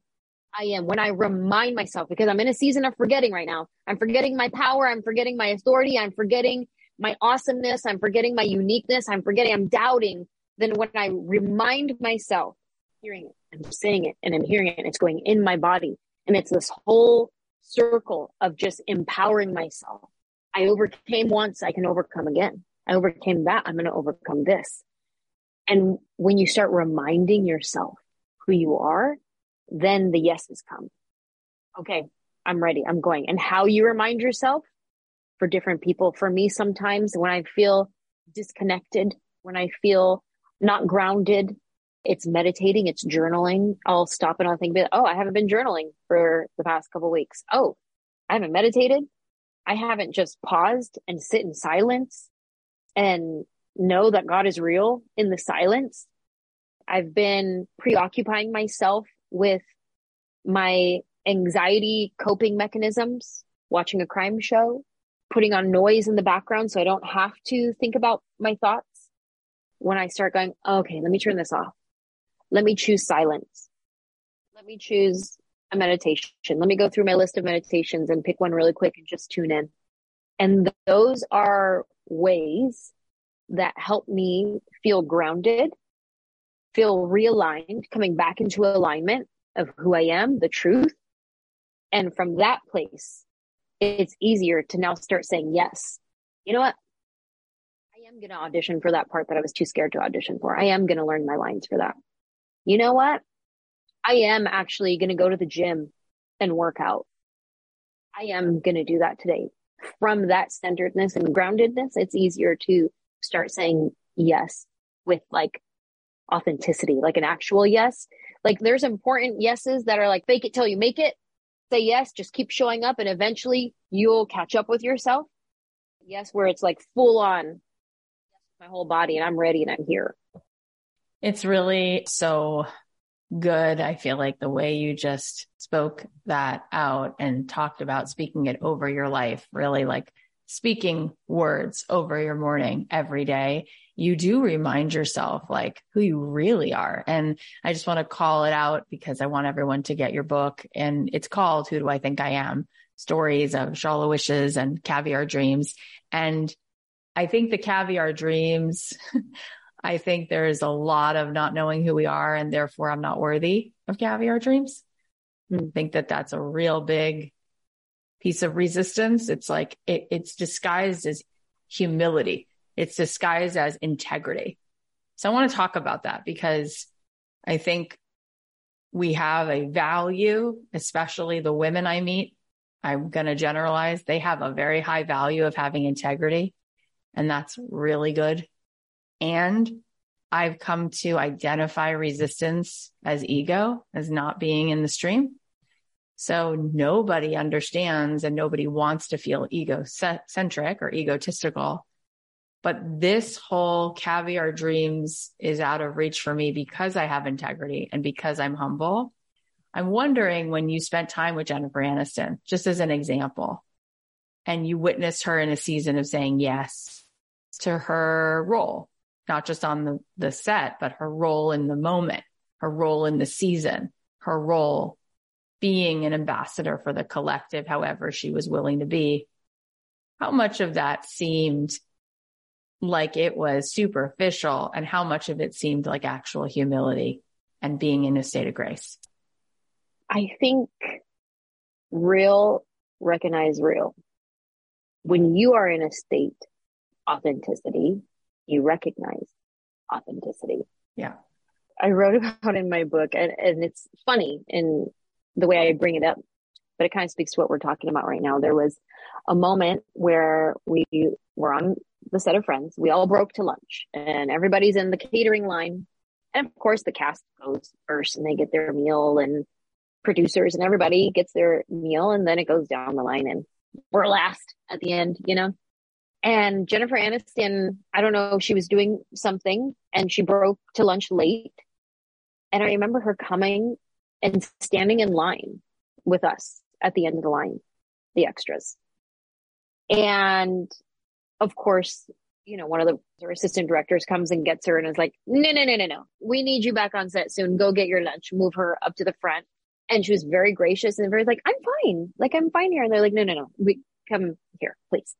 S2: I am when I remind myself, because I'm in a season of forgetting right now. I'm forgetting my power. I'm forgetting my authority. I'm forgetting my awesomeness. I'm forgetting my uniqueness. I'm forgetting, I'm doubting. Then when I remind myself, hearing it, I'm saying it and I'm hearing it, it's going in my body. And it's this whole circle of just empowering myself. I overcame once, I can overcome again. I overcame that, I'm going to overcome this. And when you start reminding yourself who you are, then the yeses come. Okay, I'm ready. I'm going. And how you remind yourself for different people. For me, sometimes when I feel disconnected, when I feel not grounded, it's meditating, it's journaling. I'll stop and I'll think, oh, I haven't been journaling for the past couple weeks. Oh, I haven't meditated. I haven't just paused and sit in silence and know that God is real in the silence. I've been preoccupying myself with my anxiety coping mechanisms, watching a crime show, putting on noise in the background so I don't have to think about my thoughts. When I start going, okay, let me turn this off. Let me choose silence. Let me choose a meditation. Let me go through my list of meditations and pick one really quick and just tune in. And th- those are ways that help me feel grounded feel realigned, coming back into alignment of who I am, the truth. And from that place, it's easier to now start saying yes. You know what? I am going to audition for that part that I was too scared to audition for. I am going to learn my lines for that. You know what? I am actually going to go to the gym and work out. I am going to do that today. From that centeredness and groundedness, it's easier to start saying yes with like authenticity, like an actual yes. Like there's important yeses that are like fake it till you make it. Say yes, just keep showing up and eventually you'll catch up with yourself. Yes, where it's like full on my whole body and I'm ready and I'm here.
S1: It's really so good. I feel like the way you just spoke that out and talked about speaking it over your life, really like speaking words over your morning every day you do remind yourself like who you really are. And I just want to call it out because I want everyone to get your book and it's called Who Do I Think I Am? Stories of Chola Wishes and Caviar Dreams. And I think the caviar dreams, I think there's a lot of not knowing who we are and therefore I'm not worthy of caviar dreams. I hmm. think that that's a real big piece of resistance. It's like it, it's disguised as humility. It's disguised as integrity. So I want to talk about that because I think we have a value, especially the women I meet. I'm going to generalize. They have a very high value of having integrity and that's really good. And I've come to identify resistance as ego, as not being in the stream. So nobody understands and nobody wants to feel egocentric or egotistical. But this whole caviar dreams is out of reach for me because I have integrity and because I'm humble. I'm wondering when you spent time with Jennifer Aniston, just as an example, and you witnessed her in a season of saying yes to her role, not just on the, the set, but her role in the moment, her role in the season, her role being an ambassador for the collective, however she was willing to be. How much of that seemed like it was superficial and how much of it seemed like actual humility and being in a state of grace?
S2: I think real recognize real. When you are in a state authenticity, you recognize authenticity.
S1: Yeah.
S2: I wrote about in my book and, and it's funny in the way I bring it up, but it kind of speaks to what we're talking about right now. There was a moment where we were on the set of friends. We all broke to lunch and everybody's in the catering line. And of course the cast goes first and they get their meal and producers and everybody gets their meal and then it goes down the line and we're last at the end, you know? And Jennifer Aniston, I don't know, she was doing something and she broke to lunch late. And I remember her coming and standing in line with us at the end of the line, the extras. And of course, you know, one of the her assistant directors comes and gets her and is like, no, no, no, no, no. We need you back on set soon. Go get your lunch. Move her up to the front. And she was very gracious and very like, I'm fine. Like, I'm fine here. And they're like, no, no, no. We come here, please.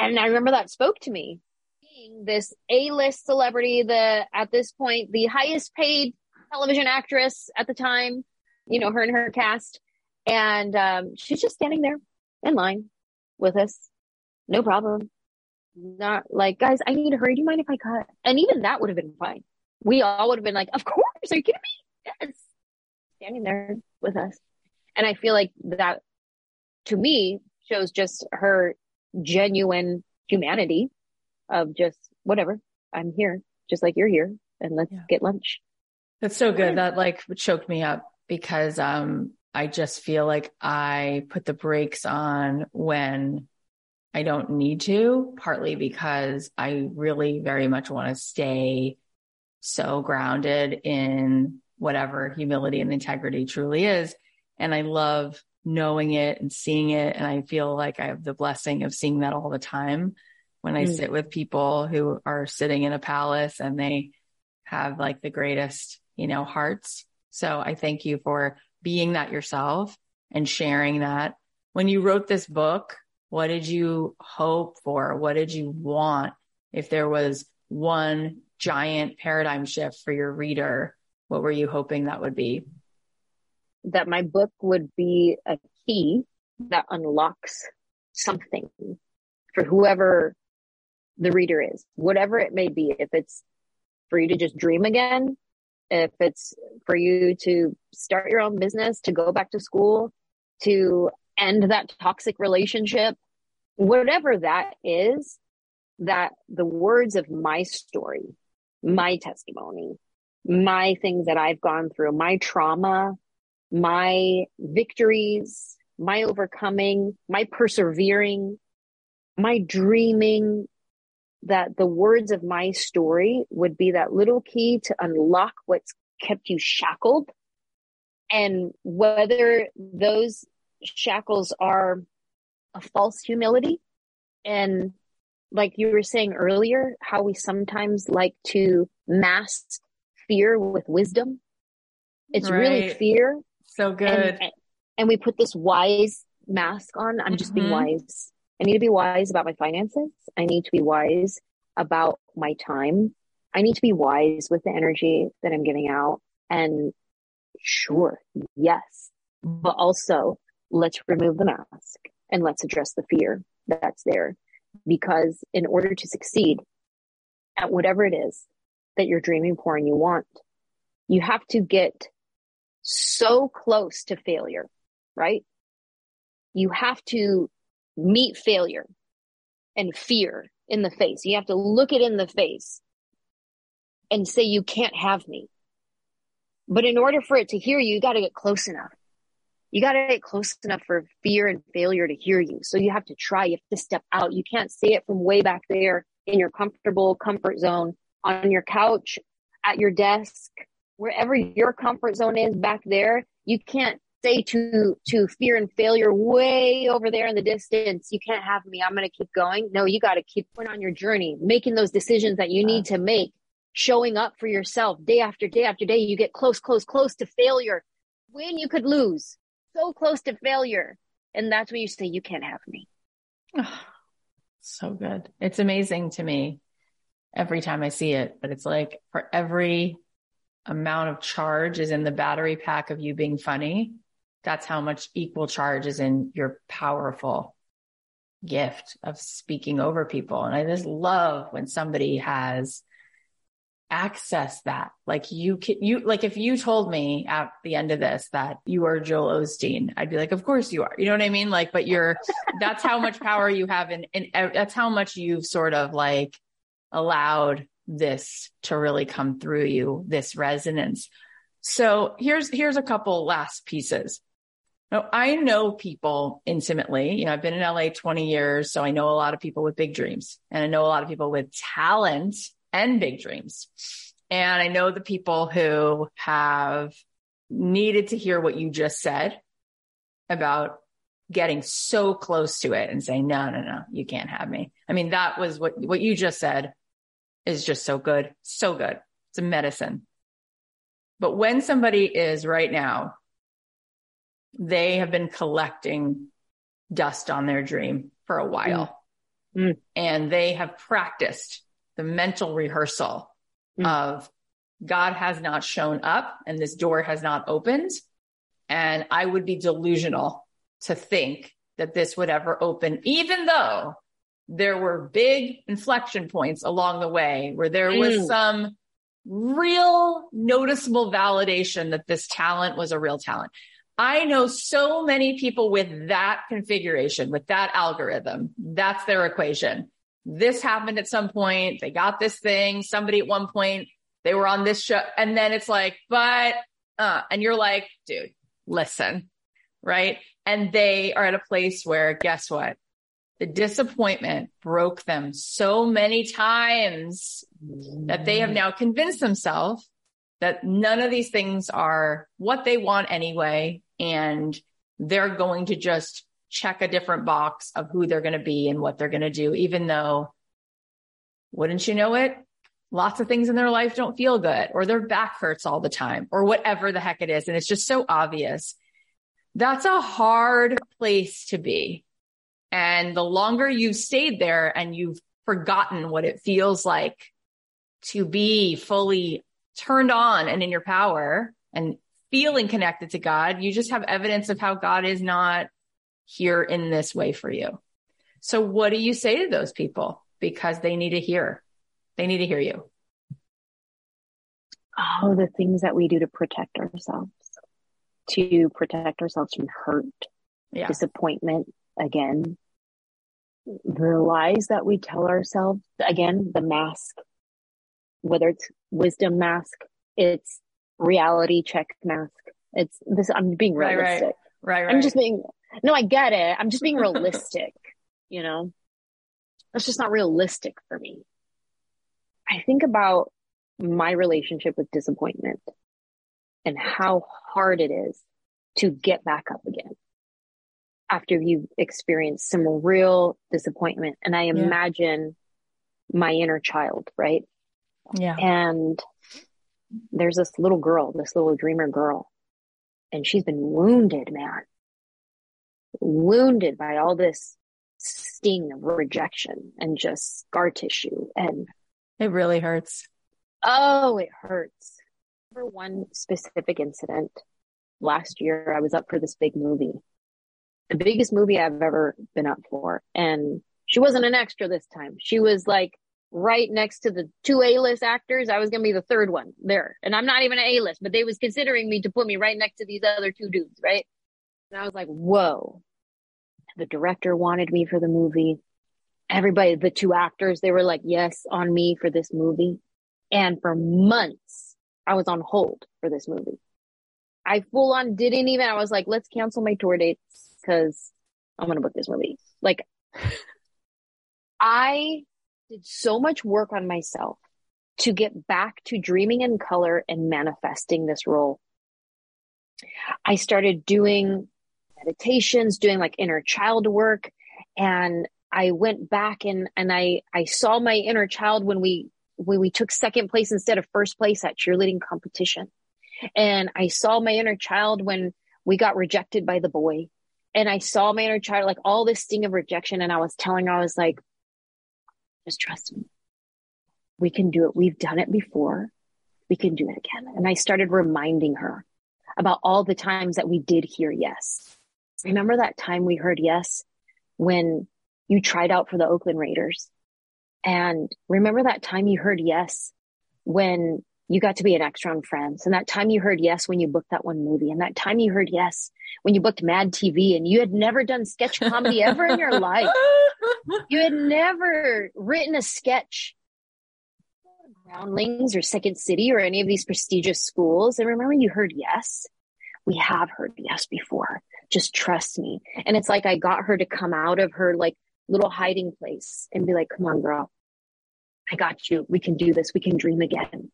S2: And I remember that spoke to me. Being this A-list celebrity, the at this point the highest paid television actress at the time, you know, her and her cast, and um, she's just standing there in line with us, no problem. Not like, guys, I need to hurry. Do you mind if I cut? And even that would have been fine. We all would have been like, of course, are you kidding me? Yes, standing there with us, and I feel like that to me shows just her genuine humanity of just whatever. I'm here, just like you're here, and let's yeah. get lunch.
S1: That's so good. That like choked me up because um I just feel like I put the brakes on when I don't need to, partly because I really very much want to stay so grounded in whatever humility and integrity truly is. And I love knowing it and seeing it. And I feel like I have the blessing of seeing that all the time when I mm. sit with people who are sitting in a palace and they have like the greatest, you know, hearts. So I thank you for being that yourself and sharing that. When you wrote this book, what did you hope for? What did you want? If there was one giant paradigm shift for your reader, what were you hoping that would be?
S2: That my book would be a key that unlocks something for whoever the reader is, whatever it may be. If it's for you to just dream again, if it's for you to start your own business, to go back to school, to end that toxic relationship, whatever that is, that the words of my story, my testimony, my things that I've gone through, my trauma, my victories, my overcoming, my persevering, my dreaming, that the words of my story would be that little key to unlock what's kept you shackled. And whether those shackles are a false humility and like you were saying earlier, how we sometimes like to mask fear with wisdom. It's right. really fear
S1: so good.
S2: And, and, we put this wise mask on. I'm just mm-hmm. being wise. I need to be wise about my finances. I need to be wise about my time. I need to be wise with the energy that I'm giving out. And sure, yes, but also let's remove the mask and let's address the fear that's there. Because in order to succeed at whatever it is that you're dreaming for and you want, you have to get so close to failure, right? You have to meet failure and fear in the face. You have to look it in the face and say, you can't have me. But in order for it to hear you, you got to get close enough. You got to get close enough for fear and failure to hear you. So you have to try. You have to step out. You can't say it from way back there in your comfortable comfort zone on your couch, at your desk, wherever your comfort zone is back there. You can't say to to fear and failure way over there in the distance you can't have me. I'm going to keep going. No you got to keep going on your journey making those decisions that you need to make showing up for yourself day after day after day. You get close close close to failure when you could lose. So close to failure. And that's when you say you can't have me.
S1: Oh, so good. It's amazing to me every time i see it but it's like for every amount of charge is in the battery pack of you being funny that's how much equal charge is in your powerful gift of speaking over people. And I just love when somebody has access that. Like you can, you, like if you told me at the end of this that you are Joel Osteen, I'd be like, of course you are. You know what I mean? Like, but you're, that's how much power you have. And, and that's how much you've sort of like allowed this to really come through you, this resonance. So here's, here's a couple last pieces. Now, I know people intimately. You know, I've been in LA 20 years, so I know a lot of people with big dreams and I know a lot of people with talent and big dreams. And I know the people who have needed to hear what you just said about getting so close to it and saying, no, no, no, you can't have me. I mean, that was what, what you just said is just so good. So good. It's a medicine. But when somebody is right now they have been collecting dust on their dream for a while. Mm. Mm. And they have practiced the mental rehearsal mm. of God has not shown up and this door has not opened. And I would be delusional to think that this would ever open, even though there were big inflection points along the way where there was mm. some real noticeable validation that this talent was a real talent. I know so many people with that configuration, with that algorithm. That's their equation. This happened at some point. They got this thing. Somebody at one point, they were on this show. And then it's like, but, uh, and you're like, dude, listen, right? And they are at a place where guess what? The disappointment broke them so many times that they have mm. now convinced themselves that none of these things are what they want anyway and they're going to just check a different box of who they're going to be and what they're going to do, even though, wouldn't you know it? Lots of things in their life don't feel good or their back hurts all the time or whatever the heck it is. And it's just so obvious. That's a hard place to be. And the longer you've stayed there and you've forgotten what it feels like to be fully turned on and in your power and feeling connected to God. You just have evidence of how God is not here in this way for you. So what do you say to those people? Because they need to hear, they need to hear you.
S2: Oh, the things that we do to protect ourselves, to protect ourselves from hurt, yeah. disappointment, again, the lies that we tell ourselves, again, the mask, whether it's wisdom mask, it's reality check mask. It's this, I'm being realistic.
S1: Right, right, right.
S2: I'm just being, no, I get it. I'm just being realistic, you know? That's just not realistic for me. I think about my relationship with disappointment and how hard it is to get back up again after you've experienced some real disappointment. And I imagine yeah. my inner child, right?
S1: Yeah.
S2: And there's this little girl, this little dreamer girl, and she's been wounded, man. Wounded by all this sting of rejection and just scar tissue and
S1: it really hurts.
S2: Oh, it hurts. For one specific incident, last year I was up for this big movie, the biggest movie I've ever been up for. And she wasn't an extra this time. She was like right next to the two A-list actors. I was going to be the third one there. And I'm not even an A-list, but they was considering me to put me right next to these other two dudes, right? And I was like, whoa. The director wanted me for the movie. Everybody, the two actors, they were like, yes, on me for this movie. And for months, I was on hold for this movie. I full on didn't even, I was like, let's cancel my tour dates because I'm going to book this movie. Like, I did so much work on myself to get back to dreaming in color and manifesting this role. I started doing meditations, doing like inner child work. And I went back and, and I, I saw my inner child when we, when we took second place instead of first place at cheerleading competition. And I saw my inner child when we got rejected by the boy. And I saw my inner child, like all this sting of rejection. And I was telling her, I was like, just trust me. We can do it. We've done it before. We can do it again. And I started reminding her about all the times that we did hear yes. Remember that time we heard yes when you tried out for the Oakland Raiders? And remember that time you heard yes when you got to be an extra on Friends? And that time you heard yes when you booked that one movie? And that time you heard yes when you booked Mad TV and you had never done sketch comedy ever in your life? You had never written a sketch Groundlings or Second City or any of these prestigious schools. And remember, you heard yes. We have heard yes before. Just trust me. And it's like I got her to come out of her like little hiding place and be like, come on, girl. I got you. We can do this. We can dream again.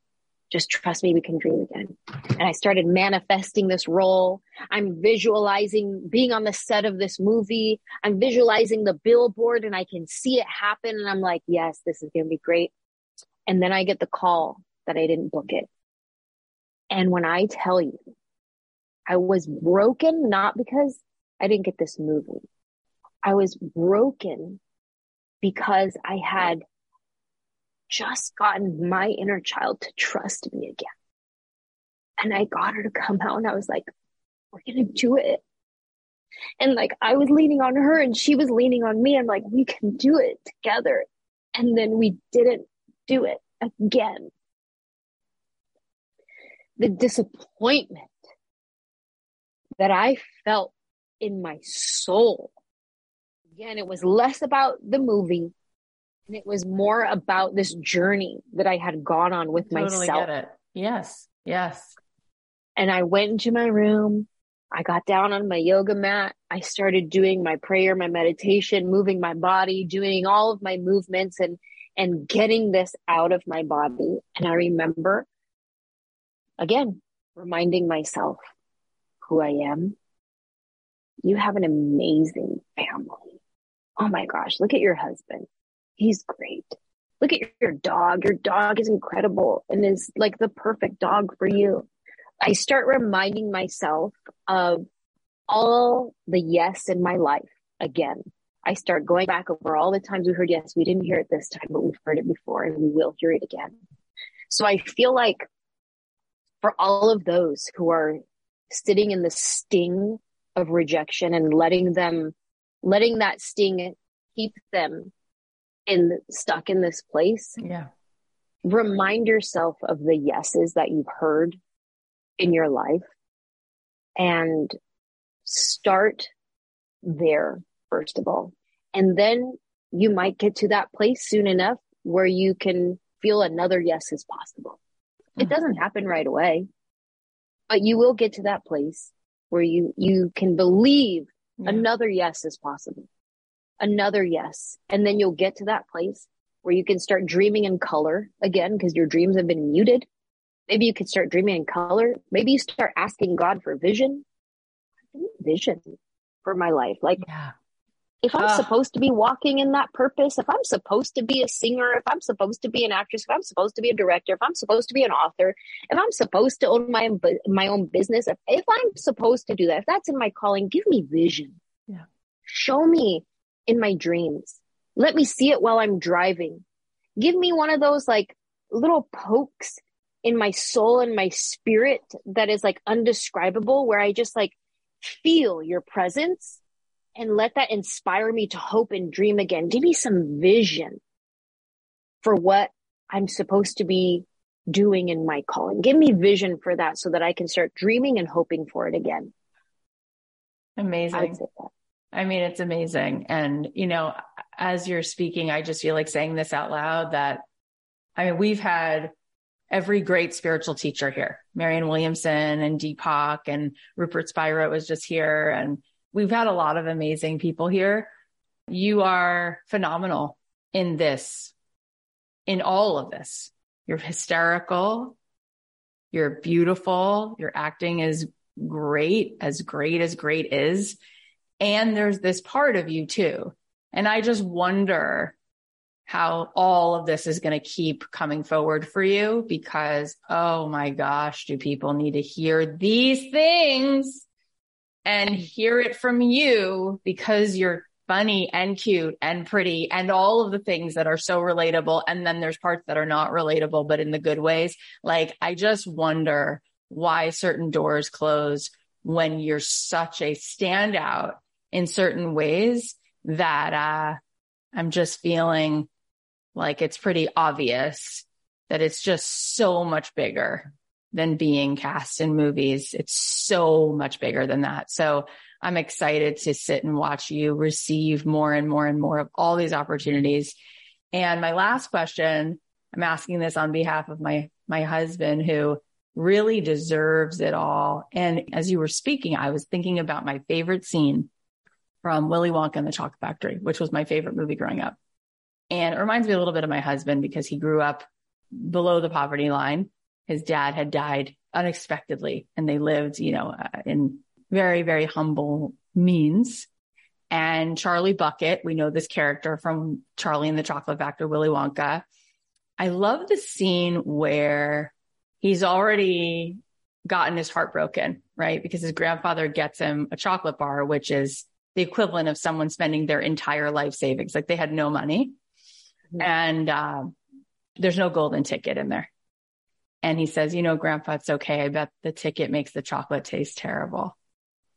S2: Just trust me. We can dream again. And I started manifesting this role. I'm visualizing being on the set of this movie. I'm visualizing the billboard and I can see it happen. And I'm like, yes, this is going to be great. And then I get the call that I didn't book it. And when I tell you, I was broken, not because I didn't get this movie. I was broken because I had just gotten my inner child to trust me again. And I got her to come out and I was like, we're going to do it. And like, I was leaning on her and she was leaning on me. I'm like, we can do it together. And then we didn't do it again. The disappointment that I felt in my soul. Again, it was less about the movie and it was more about this journey that I had gone on with totally myself. Get it.
S1: Yes. Yes.
S2: And I went into my room. I got down on my yoga mat. I started doing my prayer, my meditation, moving my body, doing all of my movements and and getting this out of my body. And I remember again reminding myself who I am. You have an amazing family. Oh my gosh, look at your husband. He's great. Look at your dog. Your dog is incredible and is like the perfect dog for you. I start reminding myself of all the yes in my life again. I start going back over all the times we heard yes, we didn't hear it this time, but we've heard it before and we will hear it again. So I feel like for all of those who are sitting in the sting of rejection and letting them, letting that sting keep them in stuck in this place.
S1: Yeah.
S2: Remind yourself of the yeses that you've heard in your life and start there, first of all. And then you might get to that place soon enough where you can feel another yes is possible. Mm-hmm. It doesn't happen right away, but you will get to that place where you, you can believe yeah. another yes is possible another yes. And then you'll get to that place where you can start dreaming in color again because your dreams have been muted. Maybe you can start dreaming in color. Maybe you start asking God for vision. Vision for my life. Like, yeah. if I'm uh, supposed to be walking in that purpose, if I'm supposed to be a singer, if I'm supposed to be an actress, if I'm supposed to be a director, if I'm supposed to be an author, if I'm supposed to own my my own business, if, if I'm supposed to do that, if that's in my calling, give me vision.
S1: Yeah.
S2: Show me in my dreams. Let me see it while I'm driving. Give me one of those like little pokes in my soul and my spirit that is like undescribable, where I just like feel your presence and let that inspire me to hope and dream again. Give me some vision for what I'm supposed to be doing in my calling. Give me vision for that so that I can start dreaming and hoping for it again.
S1: Amazing. I mean, it's amazing. And, you know, as you're speaking, I just feel like saying this out loud that, I mean, we've had every great spiritual teacher here, Marianne Williamson and Deepak and Rupert Spira was just here. And we've had a lot of amazing people here. You are phenomenal in this, in all of this. You're hysterical. You're beautiful. Your acting is great, as great as great is. And there's this part of you too. And I just wonder how all of this is going to keep coming forward for you because, oh my gosh, do people need to hear these things and hear it from you because you're funny and cute and pretty and all of the things that are so relatable. And then there's parts that are not relatable, but in the good ways. Like, I just wonder why certain doors close when you're such a standout in certain ways that uh, I'm just feeling like it's pretty obvious that it's just so much bigger than being cast in movies. It's so much bigger than that. So I'm excited to sit and watch you receive more and more and more of all these opportunities. And my last question, I'm asking this on behalf of my, my husband who really deserves it all. And as you were speaking, I was thinking about my favorite scene from Willy Wonka and the Chocolate Factory, which was my favorite movie growing up. And it reminds me a little bit of my husband because he grew up below the poverty line. His dad had died unexpectedly and they lived, you know, uh, in very, very humble means. And Charlie Bucket, we know this character from Charlie and the Chocolate Factory, Willy Wonka. I love the scene where he's already gotten his heart broken, right? Because his grandfather gets him a chocolate bar, which is the equivalent of someone spending their entire life savings. Like they had no money mm-hmm. and, uh, there's no golden ticket in there. And he says, you know, grandpa, it's okay. I bet the ticket makes the chocolate taste terrible.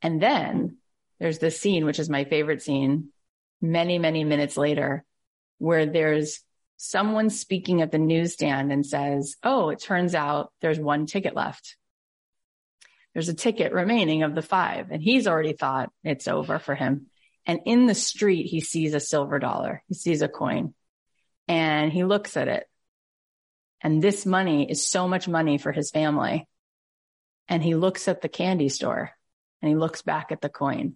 S1: And then there's this scene, which is my favorite scene many, many minutes later where there's someone speaking at the newsstand and says, Oh, it turns out there's one ticket left there's a ticket remaining of the five. And he's already thought it's over for him. And in the street, he sees a silver dollar. He sees a coin and he looks at it. And this money is so much money for his family. And he looks at the candy store and he looks back at the coin.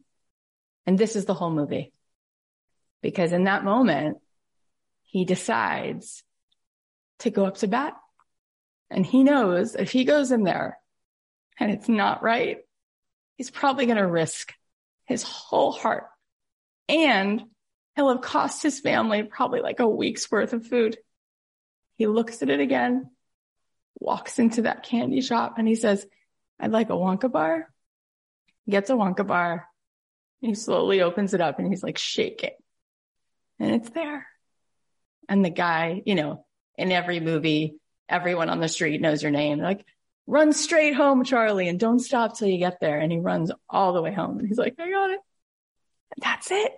S1: And this is the whole movie. Because in that moment, he decides to go up to bat. And he knows if he goes in there and it's not right, he's probably going to risk his whole heart and he'll have cost his family probably like a week's worth of food. He looks at it again, walks into that candy shop and he says, I'd like a Wonka bar. He gets a Wonka bar. He slowly opens it up and he's like shaking and it's there. And the guy, you know, in every movie, everyone on the street knows your name. They're like, run straight home, Charlie, and don't stop till you get there. And he runs all the way home. And he's like, I got it. And that's it.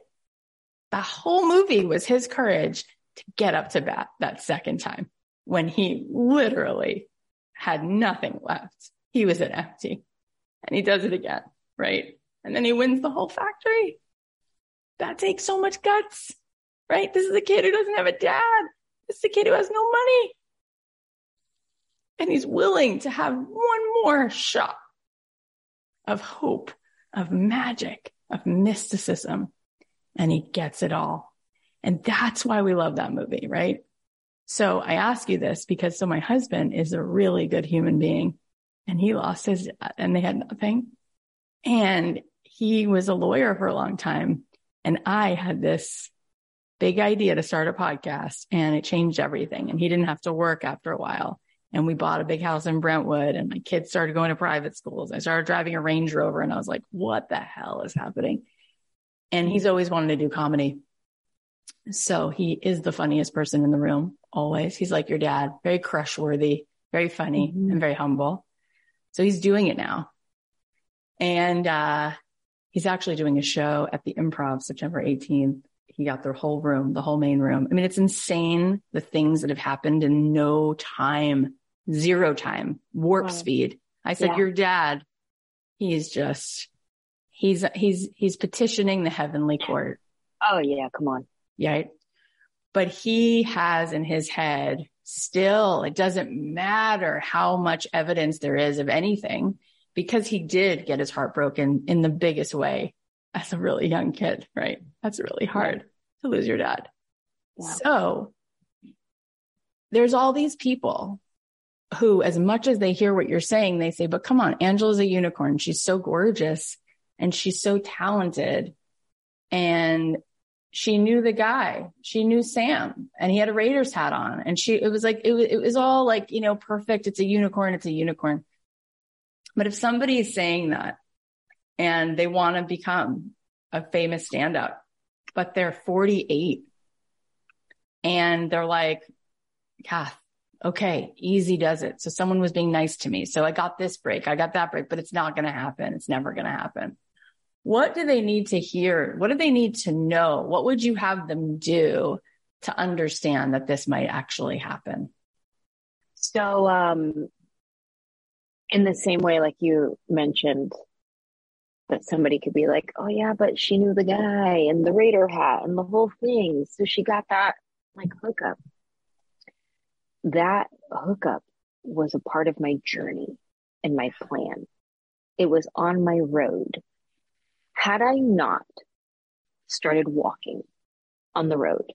S1: The whole movie was his courage to get up to bat that second time when he literally had nothing left. He was at empty and he does it again. Right. And then he wins the whole factory. That takes so much guts, right? This is a kid who doesn't have a dad. This is a kid who has no money. And he's willing to have one more shot of hope, of magic, of mysticism. And he gets it all. And that's why we love that movie, right? So I ask you this because so my husband is a really good human being and he lost his, and they had nothing. And he was a lawyer for a long time. And I had this big idea to start a podcast and it changed everything. And he didn't have to work after a while and we bought a big house in Brentwood and my kids started going to private schools. I started driving a Range Rover and I was like, what the hell is happening? And he's always wanted to do comedy. So he is the funniest person in the room always. He's like your dad, very crush worthy, very funny mm-hmm. and very humble. So he's doing it now. And, uh, he's actually doing a show at the improv September 18th. He got their whole room, the whole main room. I mean, it's insane the things that have happened in no time, zero time, warp wow. speed. I said, yeah. your dad, he's just, he's, he's, he's petitioning the heavenly court.
S2: Oh yeah. Come on.
S1: Right. But he has in his head still, it doesn't matter how much evidence there is of anything because he did get his heart broken in the biggest way as a really young kid, right? That's really hard to lose your dad. Yeah. So there's all these people who, as much as they hear what you're saying, they say, but come on, Anjelah's a unicorn. She's so gorgeous and she's so talented. And she knew the guy. She knew Sam and he had a Raiders hat on and she, it was like, it was, it was all like, you know, perfect. It's a unicorn. It's a unicorn. But if somebody is saying that and they want to become a famous stand up, but they're 48 and they're like, Kath, okay, easy does it. So someone was being nice to me. So I got this break. I got that break, but it's not going to happen. It's never going to happen. What do they need to hear? What do they need to know? What would you have them do to understand that this might actually happen?
S2: So, um, in the same way, like you mentioned, that somebody could be like, oh yeah, but she knew the guy and the Raider hat and the whole thing. So she got that like hookup. That hookup was a part of my journey and my plan. It was on my road. Had I not started walking on the road,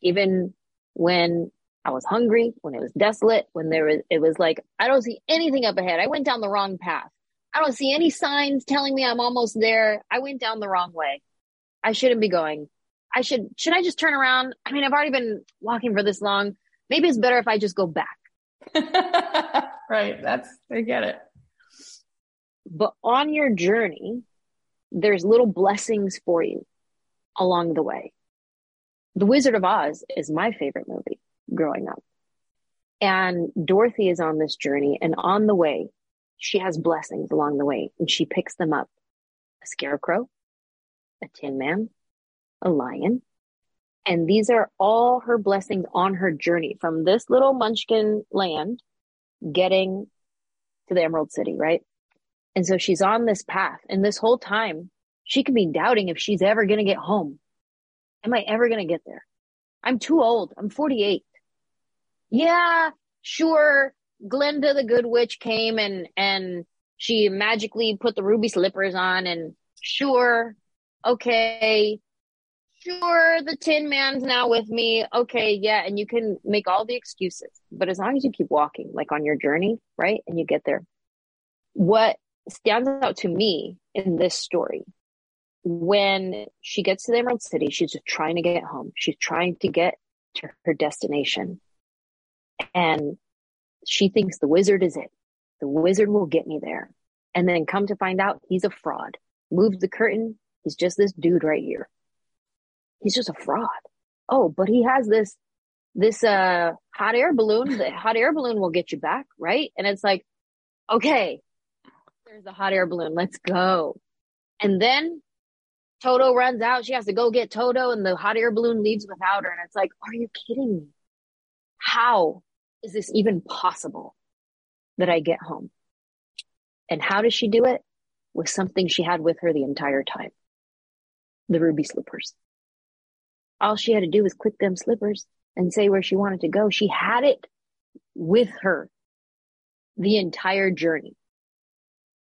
S2: even when I was hungry, when it was desolate, when there was, it was like, I don't see anything up ahead. I went down the wrong path. I don't see any signs telling me I'm almost there. I went down the wrong way. I shouldn't be going. I should, should I just turn around? I mean, I've already been walking for this long. Maybe it's better if I just go back.
S1: right. That's, I get it.
S2: But on your journey, there's little blessings for you along the way. The Wizard of Oz is my favorite movie growing up. And Dorothy is on this journey and on the way, she has blessings along the way and she picks them up. A scarecrow, a tin man, a lion. And these are all her blessings on her journey from this little munchkin land getting to the Emerald City, right? And so she's on this path and this whole time she could be doubting if she's ever going to get home. Am I ever going to get there? I'm too old. I'm 48 yeah, sure, Glinda the Good Witch came and, and she magically put the ruby slippers on and sure, okay, sure, the Tin Man's now with me. Okay, yeah, and you can make all the excuses, but as long as you keep walking, like on your journey, right, and you get there, what stands out to me in this story when she gets to the Emerald City, she's just trying to get home. She's trying to get to her destination. And she thinks the wizard is it. The wizard will get me there. And then come to find out he's a fraud. Move the curtain. He's just this dude right here. He's just a fraud. Oh, but he has this, this, uh, hot air balloon. The hot air balloon will get you back, right? And it's like, okay, there's the hot air balloon. Let's go. And then Toto runs out. She has to go get Toto and the hot air balloon leaves without her. And it's like, are you kidding me? How is this even possible that I get home? And how does she do it? With something she had with her the entire time. The ruby slippers. All she had to do was click them slippers and say where she wanted to go. She had it with her the entire journey.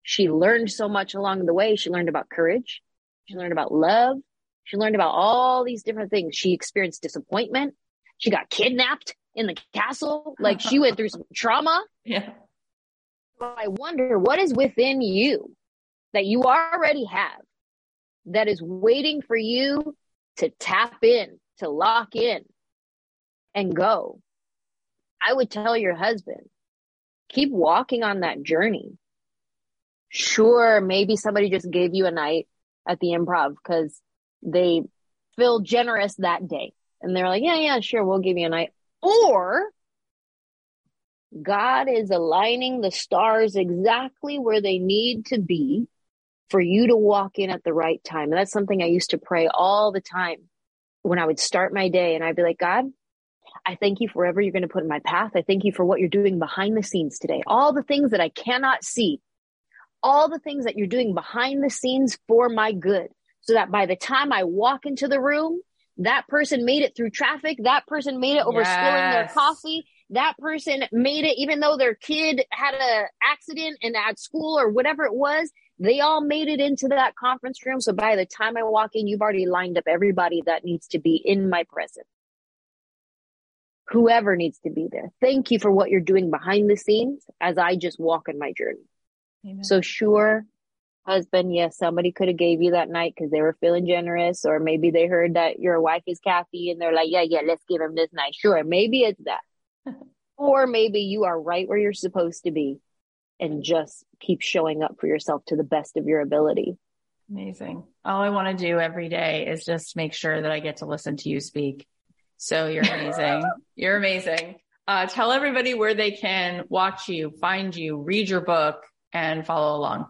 S2: She learned so much along the way. She learned about courage. She learned about love. She learned about all these different things. She experienced disappointment. She got kidnapped in the castle. Like she went through some trauma.
S1: Yeah.
S2: I wonder what is within you that you already have that is waiting for you to tap in, to lock in and go. I would tell your husband, keep walking on that journey. Sure, maybe somebody just gave you a night at the improv because they feel generous that day. And they're like, yeah, yeah, sure, we'll give you a night. Or God is aligning the stars exactly where they need to be for you to walk in at the right time. And that's something I used to pray all the time when I would start my day. And I'd be like, God, I thank you for whatever you're going to put in my path. I thank you for what you're doing behind the scenes today. All the things that I cannot see, all the things that you're doing behind the scenes for my good. So that by the time I walk into the room, that person made it through traffic. That person made it over yes. spilling their coffee. That person made it, even though their kid had a accident and at school or whatever it was, they all made it into that conference room. So by the time I walk in, you've already lined up everybody that needs to be in my presence. Whoever needs to be there. Thank you for what you're doing behind the scenes as I just walk in my journey. Amen. So sure, husband, yes, somebody could have gave you that night because they were feeling generous, or maybe they heard that your wife is Cathy and they're like, yeah, yeah, let's give him this night. Sure, maybe it's that. or maybe you are right where you're supposed to be and just keep showing up for yourself to the best of your ability.
S1: Amazing. All I want to do every day is just make sure that I get to listen to you speak. So you're amazing. you're amazing. Uh, tell everybody where they can watch you, find you, read your book, and follow along.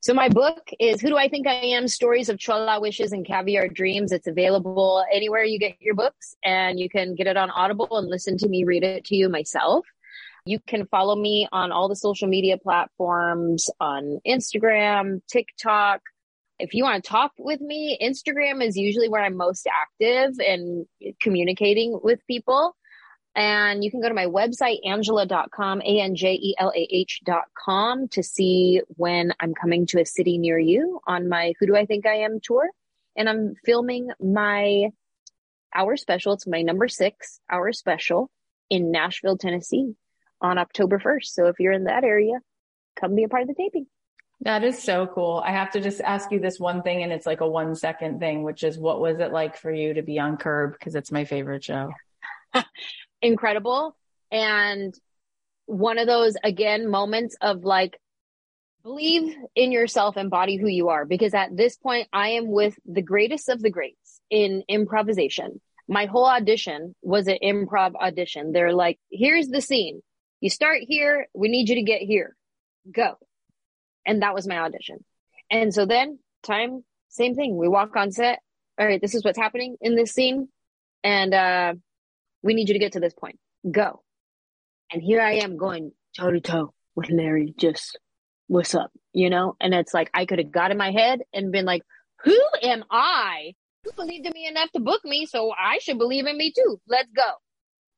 S2: So my book is Who Do I Think I Am? Stories of Chola Wishes and Caviar Dreams. It's available anywhere you get your books and you can get it on Audible and listen to me read it to you myself. You can follow me on all the social media platforms on Instagram, TikTok. If you want to talk with me, Instagram is usually where I'm most active and communicating with people. And you can go to my website, anjelah.com, A-N-J-E-L-A-H.com to see when I'm coming to a city near you on my Who Do I Think I Am tour. And I'm filming my hour special. It's my number six hour special in Nashville, Tennessee on October 1st. So if you're in that area, come be a part of the taping.
S1: That is so cool. I have to just ask you this one thing and it's like a one second thing, which is what was it like for you to be on Curb? Cause it's my favorite show.
S2: incredible. And one of those, again, moments of like, believe in yourself and body who you are. Because at this point, I am with the greatest of the greats in improvisation. My whole audition was an improv audition. They're like, here's the scene. You start here. We need you to get here. Go. And that was my audition. And so then time, same thing. We walk on set. All right, this is what's happening in this scene. And uh we need you to get to this point. Go. And here I am going toe to toe with Larry, just what's up, you know? And it's like, I could have got in my head and been like, who am I? Who believed in me enough to book me? So I should believe in me too. Let's go.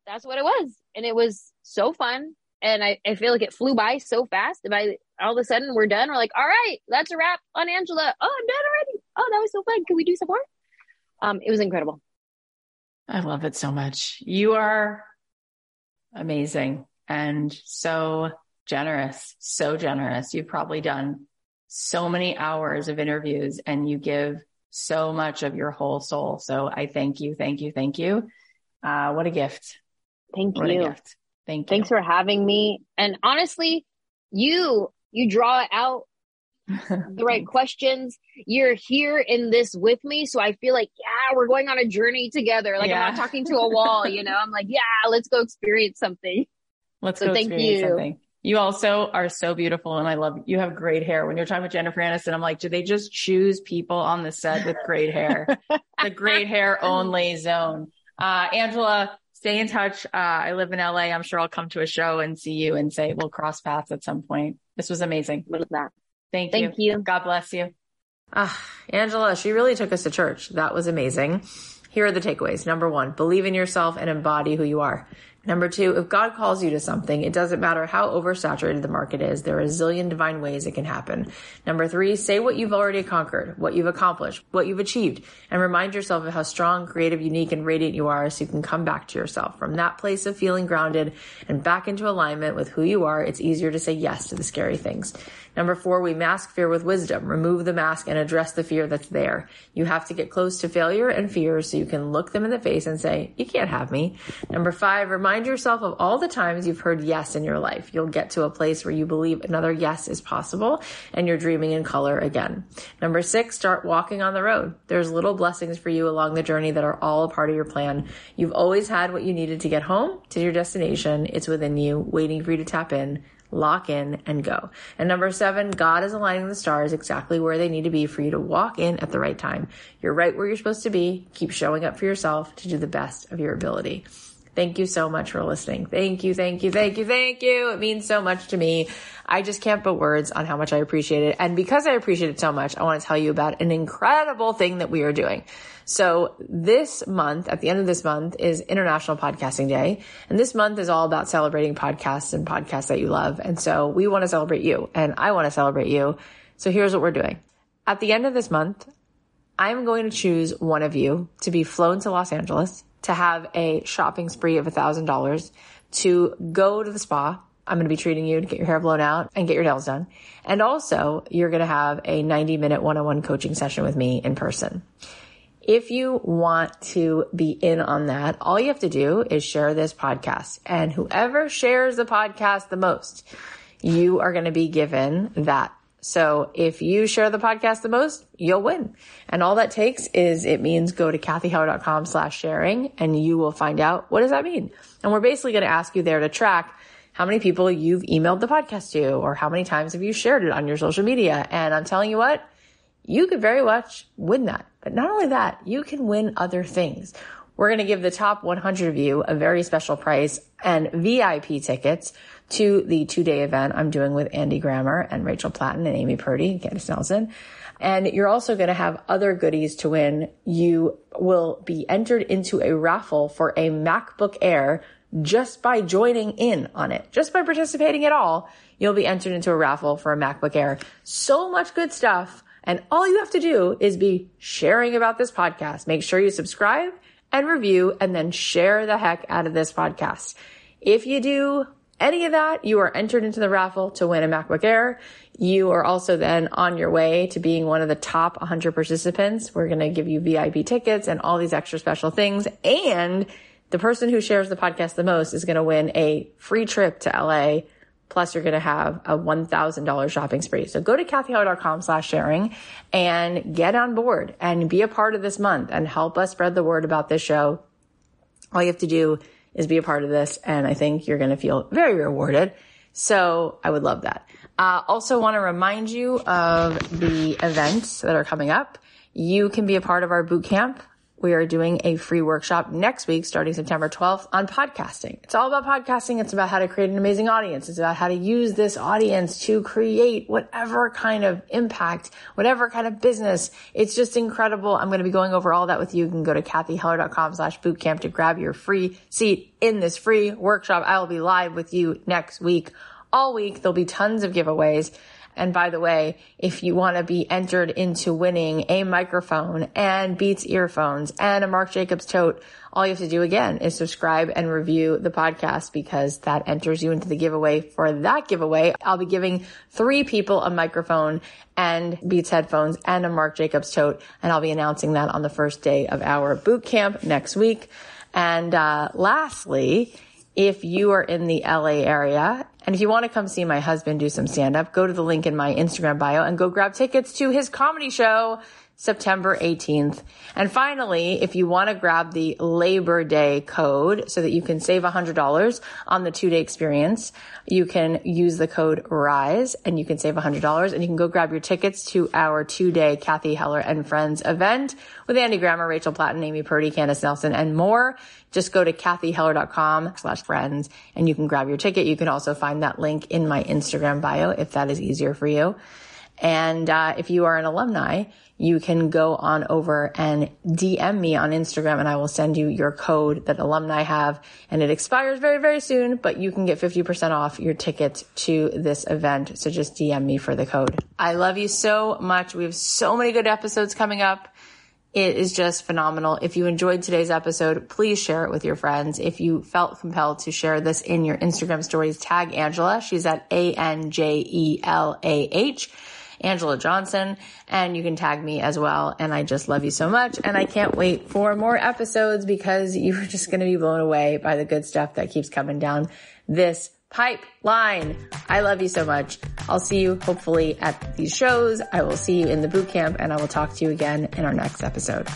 S2: That's what it was. And it was so fun. And I, I feel like it flew by so fast. And by all of a sudden we're done. We're like, all right, that's a wrap on Anjelah. Oh, I'm done already. Oh, that was so fun. Can we do some more? Um, it was incredible.
S1: I love it so much. You are amazing and so generous, so generous. You've probably done so many hours of interviews and you give so much of your whole soul. So I thank you, thank you, thank you. Uh, what a gift.
S2: Thank
S1: what
S2: you.
S1: Thank you.
S2: Thanks for having me. And honestly, you, you draw out the right questions. You're here in this with me. So I feel like, yeah, we're going on a journey together. Like yeah. I'm not talking to a wall, you know, I'm like, yeah, let's go experience something.
S1: Let's so go thank you. Something. You also are so beautiful and I love you have great hair. When you're talking with Jennifer Aniston, I'm like, do they just choose people on the set with great hair? the great hair only zone. Uh, Anjelah, stay in touch. Uh, I live in LA. I'm sure I'll come to a show and see you and say we'll cross paths at some point. This was amazing.
S2: What is that?
S1: Thank you. Thank you. God bless you.
S3: Ah, Anjelah, she really took us to church. That was amazing. Here are the takeaways. Number one, believe in yourself and embody who you are. Number two, if God calls you to something, it doesn't matter how oversaturated the market is. There are a zillion divine ways it can happen. Number three, say what you've already conquered, what you've accomplished, what you've achieved, and remind yourself of how strong, creative, unique, and radiant you are so you can come back to yourself. From that place of feeling grounded and back into alignment with who you are, it's easier to say yes to the scary things.
S1: Number four, we mask fear with wisdom. Remove the mask and address the fear that's there. You have to get close to failure and fear so you can look them in the face and say, you can't have me. Number five, remind yourself of all the times you've heard yes in your life. You'll get to a place where you believe another yes is possible and you're dreaming in color again. Number six, start walking on the road. There's little blessings for you along the journey that are all a part of your plan. You've always had what you needed to get home to your destination. It's within you, waiting for you to tap in lock in and go. And number seven, God is aligning the stars exactly where they need to be for you to walk in at the right time. You're right where you're supposed to be. Keep showing up for yourself to do the best of your ability. Thank you so much for listening. Thank you, thank you, thank you, thank you. It means so much to me. I just can't put words on how much I appreciate it. And because I appreciate it so much, I want to tell you about an incredible thing that we are doing. So this month, at the end of this month is International Podcasting Day. And this month is all about celebrating podcasts and podcasts that you love. And so we want to celebrate you and I want to celebrate you. So here's what we're doing. At the end of this month, I'm going to choose one of you to be flown to Los Angeles to have a shopping spree of $1,000 to go to the spa. I'm going to be treating you to get your hair blown out and get your nails done. And also you're going to have a 90 minute one-on-one coaching session with me in person. If you want to be in on that, all you have to do is share this podcast and whoever shares the podcast the most, you are going to be given that so if you share the podcast the most, you'll win. And all that takes is it means go to cathyheller.com slash sharing and you will find out what does that mean? And we're basically going to ask you there to track how many people you've emailed the podcast to or how many times have you shared it on your social media. And I'm telling you what, you could very much win that. But not only that, you can win other things. We're going to give the top 100 of you a very special price and VIP tickets to the two day event I'm doing with Andy Grammer and Rachel Platten and Amy Purdy and Candice Nelson. And you're also going to have other goodies to win. You will be entered into a raffle for a MacBook Air just by joining in on it. Just by participating at all, you'll be entered into a raffle for a MacBook Air. So much good stuff. And all you have to do is be sharing about this podcast. Make sure you subscribe and review and then share the heck out of this podcast. If you do any of that, you are entered into the raffle to win a MacBook Air. You are also then on your way to being one of the top 100 participants. We're going to give you VIP tickets and all these extra special things. And the person who shares the podcast the most is going to win a free trip to LA. Plus you're going to have a $1,000 shopping spree. So go to cathyheller.com slash sharing and get on board and be a part of this month and help us spread the word about this show. All you have to do is be a part of this. And I think you're going to feel very rewarded. So I would love that. Uh, also want to remind you of the events that are coming up. You can be a part of our boot camp we are doing a free workshop next week starting September 12th on podcasting. It's all about podcasting. It's about how to create an amazing audience. It's about how to use this audience to create whatever kind of impact, whatever kind of business. It's just incredible. I'm going to be going over all that with you. You can go to cathyheller.com slash bootcamp to grab your free seat in this free workshop. I will be live with you next week. All week, there'll be tons of giveaways. And by the way, if you want to be entered into winning a microphone and Beats earphones and a Marc Jacobs tote, all you have to do again is subscribe and review the podcast because that enters you into the giveaway. For that giveaway, I'll be giving three people a microphone and Beats headphones and a Marc Jacobs tote. And I'll be announcing that on the first day of our boot camp next week. And uh, lastly, if you are in the LA area and if you want to come see my husband do some stand up, go to the link in my Instagram bio and go grab tickets to his comedy show September 18th. And finally, if you want to grab the Labor Day code so that you can save $100 on the two day experience, you can use the code RISE and you can save $100 and you can go grab your tickets to our two day Cathy Heller and Friends event with Andy Grammer, Rachel Platten, Amy Purdy, Candice Nelson, and more. Just go to cathyheller.com slash friends and you can grab your ticket. You can also find that link in my Instagram bio if that is easier for you. And uh, if you are an alumni, you can go on over and DM me on Instagram and I will send you your code that alumni have and it expires very, very soon, but you can get 50% off your ticket to this event. So just DM me for the code. I love you so much. We have so many good episodes coming up.
S3: It is just phenomenal. If you enjoyed today's episode, please share it with your friends. If you felt compelled to share this in your Instagram stories, tag Anjelah. She's at A-N-J-E-L-A-H. Anjelah Johnson, and you can tag me as well. And I just love you so much. And I can't wait for more episodes because you're just going to be blown away by the good stuff that keeps coming down this pipeline. I love you so much. I'll see you hopefully at these shows. I will see you in the boot camp and I will talk to you again in our next episode.